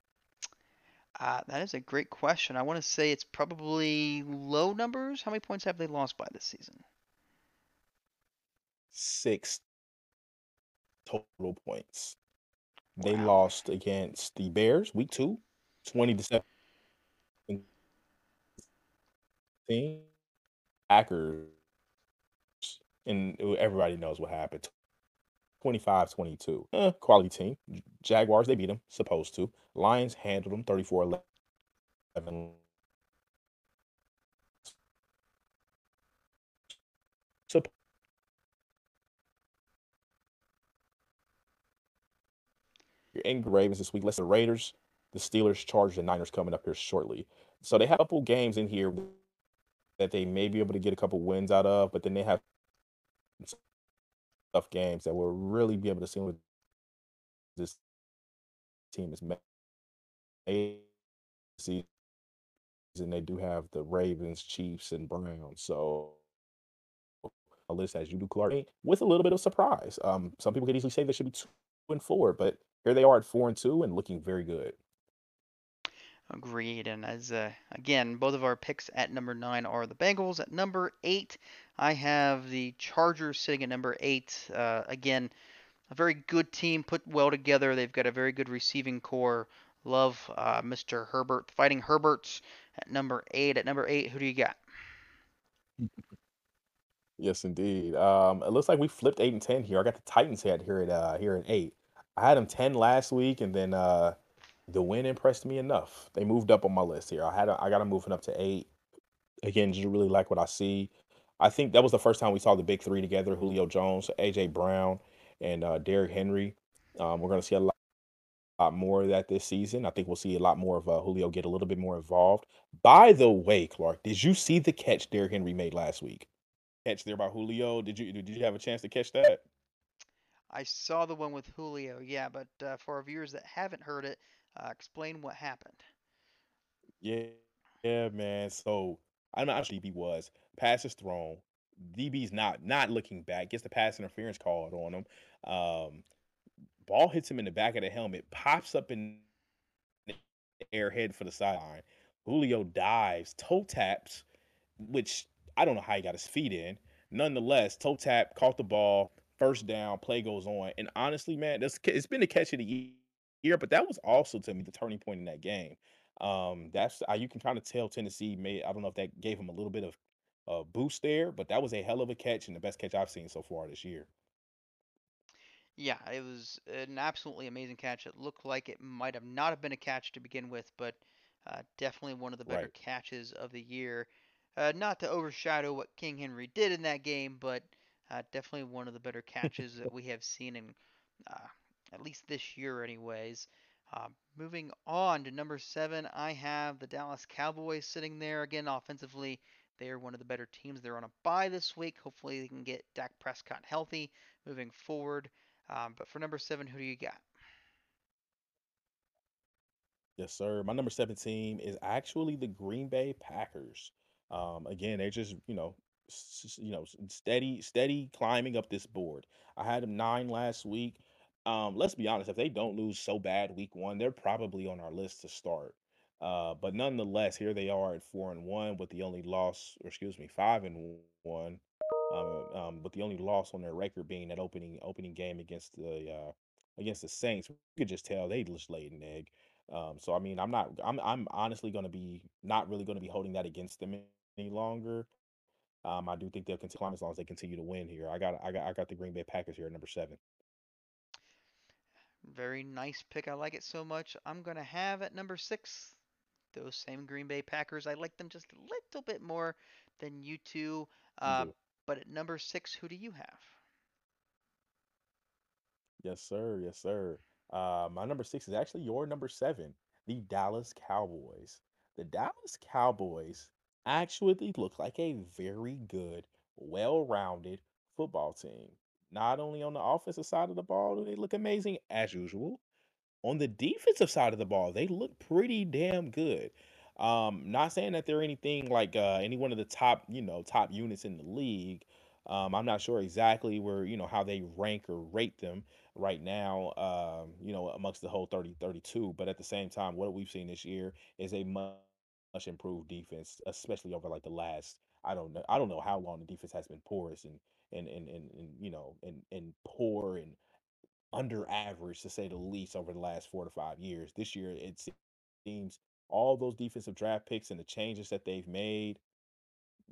Uh, that is a great question. I want to say it's probably low numbers. How many points have they lost by this season? Six total points. They wow. lost against the Bears week two, 20 to 17. Packers, and everybody knows what happened. 25 22. Eh, quality team. Jaguars, they beat them, supposed to. Lions handled them 34 11. You're in Ravens this week. Let's the Raiders, the Steelers, Chargers, and Niners coming up here shortly. So they have a couple games in here that they may be able to get a couple wins out of, but then they have tough games that will really be able to see what this team is made season. They do have the Ravens, Chiefs, and Browns. So a list as you do, Clark, with a little bit of surprise. Um, some people could easily say they should be two and four, but here they are at four and two and looking very good. Agreed. And as uh, again, both of our picks at number nine are the Bengals. At number eight, I have the Chargers sitting at number eight. Uh, again, a very good team put well together. They've got a very good receiving core. Love uh, Mr. Herbert, fighting Herberts at number eight. At number eight, who do you got? Yes, indeed. Um, it looks like we flipped eight and ten here. I got the Titans head here at uh, here at eight. I had them 10 last week, and then uh, the win impressed me enough. They moved up on my list here. I had a, I got them moving up to eight. Again, just really like what I see. I think that was the first time we saw the big three together: Julio Jones, AJ Brown, and uh, Derrick Henry. Um, we're going to see a lot, lot more of that this season. I think we'll see a lot more of uh, Julio get a little bit more involved. By the way, Clark, did you see the catch Derrick Henry made last week? Catch there by Julio. Did you did you have a chance to catch that? I saw the one with Julio, yeah, but uh, for our viewers that haven't heard it, uh, explain what happened. Yeah, yeah, man. So I don't know how DB was. Pass is thrown. DB's not not looking back. Gets the pass interference called on him. Um, ball hits him in the back of the helmet. Pops up in the air head for the sideline. Julio dives, toe taps, which I don't know how he got his feet in. Nonetheless, toe tap, caught the ball, first down, play goes on. And honestly, man, this it's been the catch of the year, but that was also to me the turning point in that game. Um, that's uh, you can kind of tell Tennessee made. I don't know if that gave him a little bit of a boost there, but that was a hell of a catch and the best catch I've seen so far this year. Yeah, it was an absolutely amazing catch. It looked like it might have not have been a catch to begin with, but uh, definitely one of the better Right. catches of the year. Uh, not to overshadow what King Henry did in that game, but uh, definitely one of the better catches that we have seen in uh, at least this year, anyways. Uh, moving on to number seven, I have the Dallas Cowboys sitting there again offensively. They are one of the better teams. They're on a bye this week. Hopefully, they can get Dak Prescott healthy moving forward. Um, but for number seven, who do you got? Yes, sir. My number seven team is actually the Green Bay Packers. Um, again, they're just, you know, you know, steady, steady climbing up this board. I had them nine last week. Um, let's be honest, if they don't lose so bad week one, they're probably on our list to start. Uh, but nonetheless, here they are at four and one with the only loss, or excuse me, five and one. Um, um, but the only loss on their record being that opening opening game against the uh against the Saints. You could just tell they just laid an egg. Um, so I mean, I'm not. I'm. I'm honestly going to be not really going to be holding that against them any longer. Um, I do think they'll continue climb as long as they continue to win here. I got. I got. I got the Green Bay Packers here at number seven. Very nice pick. I like it so much. I'm going to have at number six those same Green Bay Packers. I like them just a little bit more than you two. Uh, do. but at number six, who do you have? Yes, sir. Yes, sir. Uh, my number six is actually your number seven, the Dallas Cowboys. The Dallas Cowboys actually look like a very good, well-rounded football team. Not only on the offensive side of the ball do they look amazing as usual, on the defensive side of the ball, they look pretty damn good. Um, not saying that they're anything like uh, any one of the top, you know, top units in the league. Um, I'm not sure exactly where, you know, how they rank or rate them right now, um, you know, amongst the whole 30 32. But at the same time, what we've seen this year is a much, much improved defense, especially over like the last, I don't know, I don't know how long the defense has been porous and and and and, and you know and and poor and under average to say the least over the last four to five years. This year, it seems all those defensive draft picks and the changes that they've made,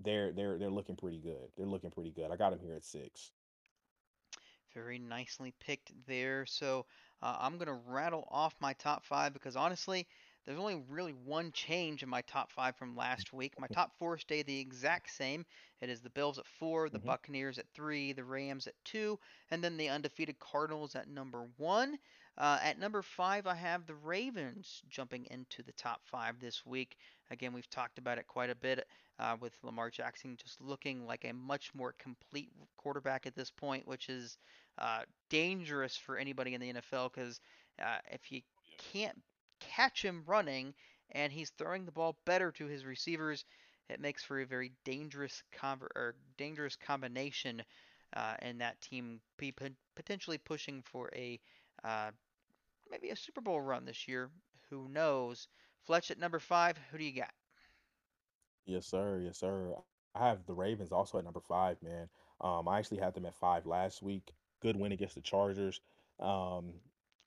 they're they're they're looking pretty good. They're looking pretty good. I got them here at six. Very nicely picked there. So uh, I'm to rattle off my top five because honestly, there's only really one change in my top five from last week. My top four stay the exact same. It is the Bills at four, the hmm Buccaneers at three, the Rams at two, and then the undefeated Cardinals at number one. Uh, at number five, I have the Ravens jumping into the top five this week. Again, we've talked about it quite a bit uh, with Lamar Jackson just looking like a much more complete quarterback at this point, which is uh, dangerous for anybody in the NFL because uh, if you can't catch him running and he's throwing the ball better to his receivers, it makes for a very dangerous or dangerous combination uh, in that team be potentially pushing for a uh, maybe a Super Bowl run this year. Who knows? Fletch at number five. Who do you got? Yes, sir. Yes, sir. I have the Ravens also at number five, man. Um, I actually had them at five last week. Good win against the Chargers. Um,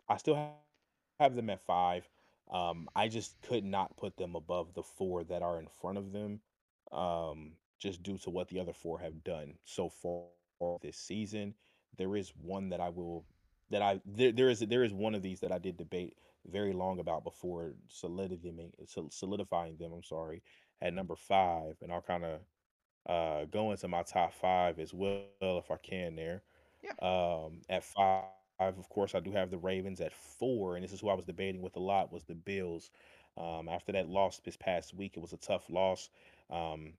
I still have them at five. Um, I just could not put them above the four that are in front of them, um, just due to what the other four have done so far this season. There is one that I will. that I there there is there is one of these that I did debate very long about before solidifying solidifying them. I'm sorry at number five, and I'll kind of uh, go into my top five as well if I can. There, Yeah. um, at five, of course, I do have the Ravens at four, and this is who I was debating with a lot was the Bills. Um, after that loss this past week, it was a tough loss. Um,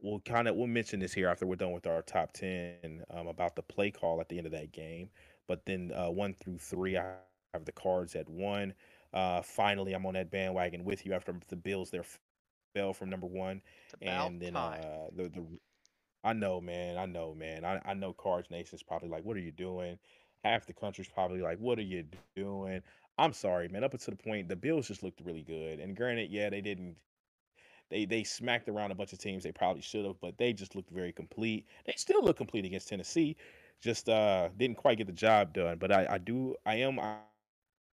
we'll kind of we'll mention this here after we're done with our top 10 um, about the play call at the end of that game. But then uh, one through three i have the cards at one. Uh, finally i'm on that bandwagon with you after the bills there fell from number one. And then uh the, the i know man i know man. I, I know cards nation's probably like what are you doing half the country's probably like what are you doing i'm sorry man up until the point the bills just looked really good and granted yeah they didn't they they smacked around a bunch of teams they probably should have, but they just looked very complete. They still look complete against Tennessee, just uh didn't quite get the job done. But I, I do I am I,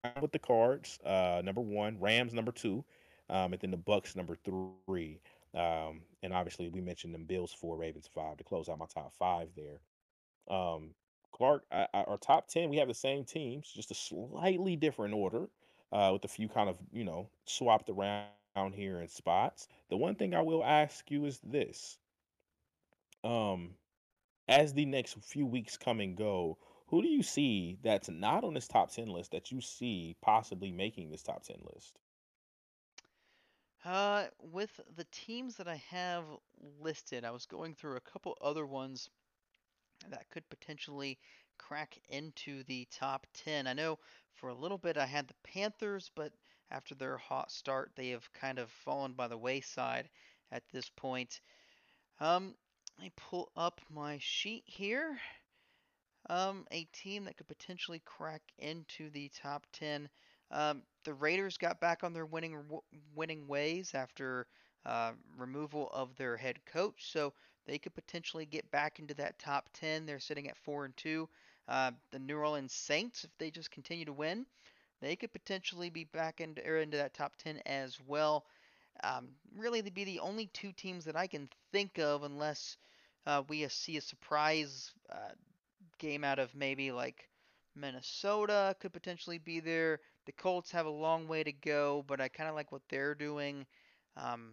am with the cards. Uh, number one, Rams number two, um, and then the Bucks number three. Um, and obviously we mentioned them Bills four, Ravens five to close out my top five there. Um, Clark, our top ten, we have the same teams, just a slightly different order, uh, with a few kind of you know swapped around here in spots. The one thing I will ask you is this: um, as the next few weeks come and go, who do you see that's not on this top ten list that you see possibly making this top ten list? Uh, with the teams that I have listed, I was going through a couple other ones that could potentially crack into the top 10. I know for a little bit I had the Panthers, but after their hot start, they have kind of fallen by the wayside at this point. Um, let me pull up my sheet here. Um, a team that could potentially crack into the top 10. Um, the Raiders got back on their winning winning ways after uh, removal of their head coach, so they could potentially get back into that top 10. They're sitting at four and two. Uh, the New Orleans Saints, if they just continue to win, they could potentially be back into into that top 10 as well. Um, really, they'd be the only two teams that I can think of, unless uh, we see a surprise uh, game out of maybe like Minnesota could potentially be there. The Colts have a long way to go, but I kind of like what they're doing. Um,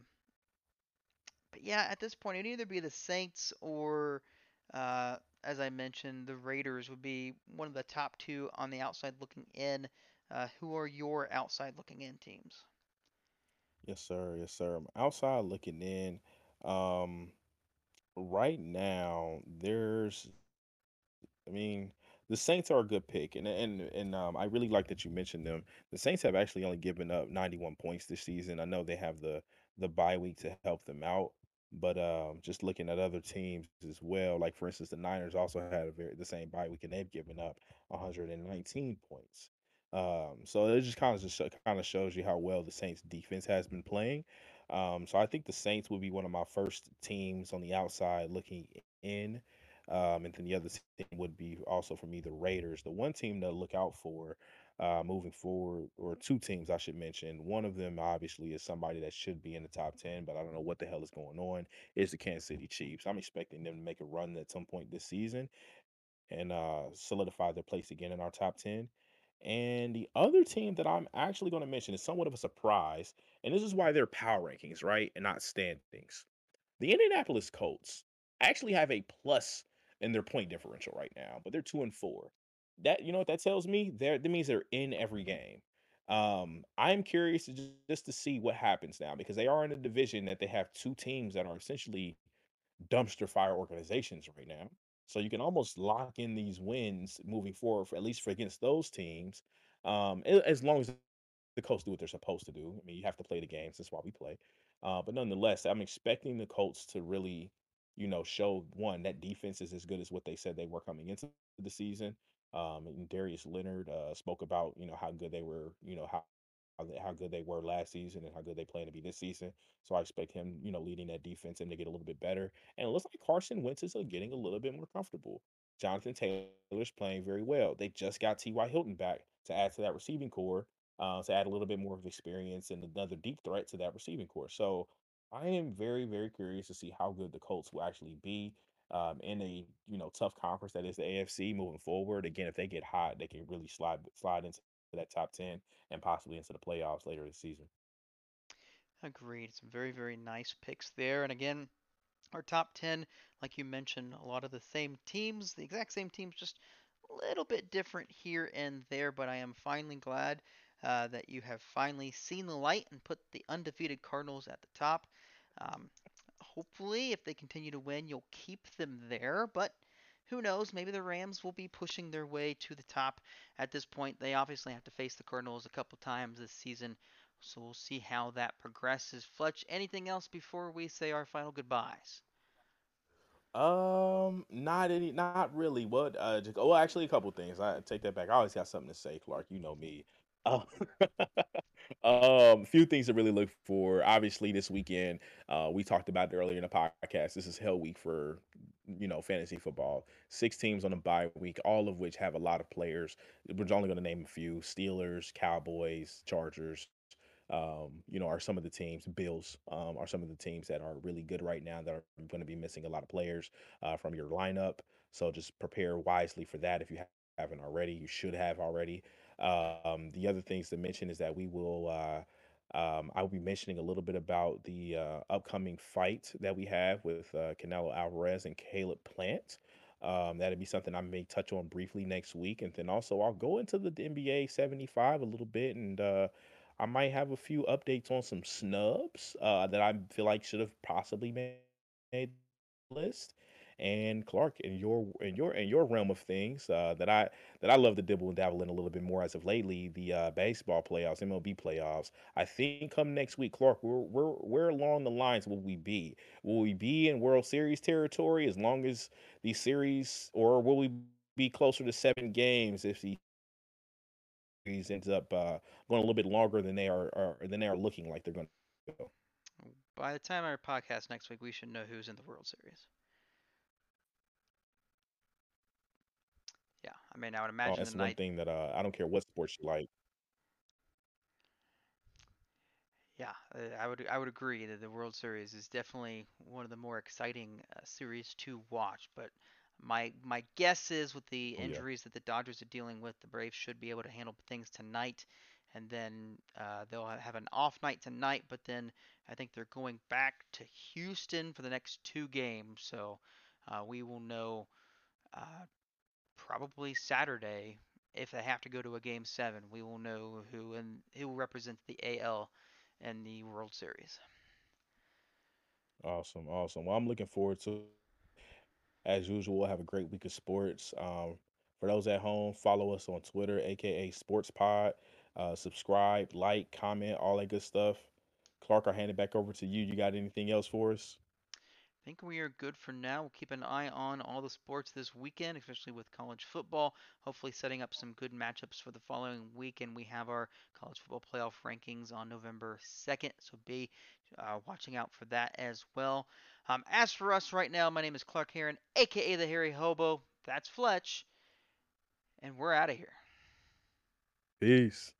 but yeah, at this point, it'd either be the Saints or, uh, as I mentioned, the Raiders would be one of the top two on the outside looking in. Uh, who are your outside looking in teams? Yes, sir. Yes, sir. I'm outside looking in. Um, right now, there's I mean, the Saints are a good pick, and and and um, I really like that you mentioned them. The Saints have actually only given up 91 points this season. I know they have the the bye week to help them out, but um, just looking at other teams as well, like for instance, the Niners also had a very the same bye week, and they've given up 119 points. Um, so it just kind of just kind of shows you how well the Saints defense has been playing. Um, so I think the Saints would be one of my first teams on the outside looking in. Um, and then the other team would be also for me the Raiders. The one team to look out for uh, moving forward, or two teams I should mention. One of them obviously is somebody that should be in the top ten, but I don't know what the hell is going on. Is the Kansas City Chiefs? I'm expecting them to make a run at some point this season and uh, solidify their place again in our top ten. And the other team that I'm actually going to mention is somewhat of a surprise, and this is why they're power rankings, right, and not standings. The Indianapolis Colts actually have a plus in their point differential right now, but they're two and four. That you know what that tells me? There that means they're in every game. Um, I'm curious to just, just to see what happens now because they are in a division that they have two teams that are essentially dumpster fire organizations right now. So you can almost lock in these wins moving forward, for at least for against those teams, um, as long as the Colts do what they're supposed to do. I mean, you have to play the games. That's why we play. Uh, but nonetheless, I'm expecting the Colts to really, you know, show one that defense is as good as what they said they were coming into the season. Um, and Darius Leonard uh, spoke about, you know, how good they were, you know, how how good they were last season and how good they plan to be this season. So I expect him, you know, leading that defense and to get a little bit better. And it looks like Carson Wentz is uh, getting a little bit more comfortable. Jonathan Taylor's playing very well. They just got T.Y. Hilton back to add to that receiving core, uh, to add a little bit more of experience and another deep threat to that receiving core. So I am very, very curious to see how good the Colts will actually be. Um, in a you know tough conference that is the AFC moving forward. Again, if they get hot, they can really slide slide into that top ten and possibly into the playoffs later this season. Agreed. Some very very nice picks there, and again. Our top 10, like you mentioned, a lot of the same teams, the exact same teams, just a little bit different here and there, but I am finally glad uh, that you have finally seen the light and put the undefeated Cardinals at the top. Um, hopefully, if they continue to win, you'll keep them there, but who knows? Maybe the Rams will be pushing their way to the top at this point. They obviously have to face the Cardinals a couple times this season, so we'll see how that progresses. Fletch, anything else before we say our final goodbyes? Um, not any, not really. What? Uh, just, oh, well, actually, a couple things. I take that back. I always got something to say, Clark. You know me. Uh, <laughs> um, a few things to really look for. Obviously, this weekend, uh, we talked about it earlier in the podcast. This is hell week for you know fantasy football. Six teams on a bye week, all of which have a lot of players. We're only going to name a few: Steelers, Cowboys, Chargers, um, you know, are some of the teams, Bills um, are some of the teams that are really good right now that are going to be missing a lot of players uh, from your lineup. So just prepare wisely for that if you haven't already. You should have already. Um, the other things to mention is that we will. Uh, um, I will be mentioning a little bit about the uh, upcoming fight that we have with uh, Canelo Alvarez and Caleb Plant. Um, that'd be something I may touch on briefly next week, and then also I'll go into the NBA 75 a little bit and uh, I might have a few updates on some snubs uh, that I feel like should have possibly made list. And Clark, in your in your in your realm of things, uh, that I that I love to dibble and dabble in a little bit more as of lately, the uh, baseball playoffs, MLB playoffs. I think come next week, Clark, we're we're where along the lines will we be? Will we be in World Series territory as long as the series, or will we be closer to seven games if the series ends up uh, going a little bit longer than they are, are than they are looking like they're going to go. By the time our podcast next week, we should know who's in the World Series. Yeah, I mean, I would oh, imagine. Oh, that's one night... thing that uh, I don't care what sports you like. Yeah, uh, I would I would agree that the World Series is definitely one of the more exciting uh, series to watch. But my my guess is with the oh, injuries yeah. that the Dodgers are dealing with, the Braves should be able to handle things tonight, and then uh, they'll have an off night tonight. But then I think they're going back to Houston for the next two games, so uh, we will know uh, probably Saturday if they have to go to a game seven. We will know who and who represents the AL and the World Series. Awesome, awesome. Well, I'm looking forward to as usual, have a great week of sports. Um, for those at home, follow us on Twitter, aka Sports Pod. Uh, subscribe, like, comment, all that good stuff. Clark, I'll hand it back over to you. You got anything else for us? I think we are good for now. We'll keep an eye on all the sports this weekend, especially with college football. Hopefully, setting up some good matchups for the following week. And we have our college football playoff rankings on November 2nd, so be uh, watching out for that as well. Um, as for us right now, my name is Clark Heron, aka the Hairy Hobo. That's Fletch, and we're out of here. Peace.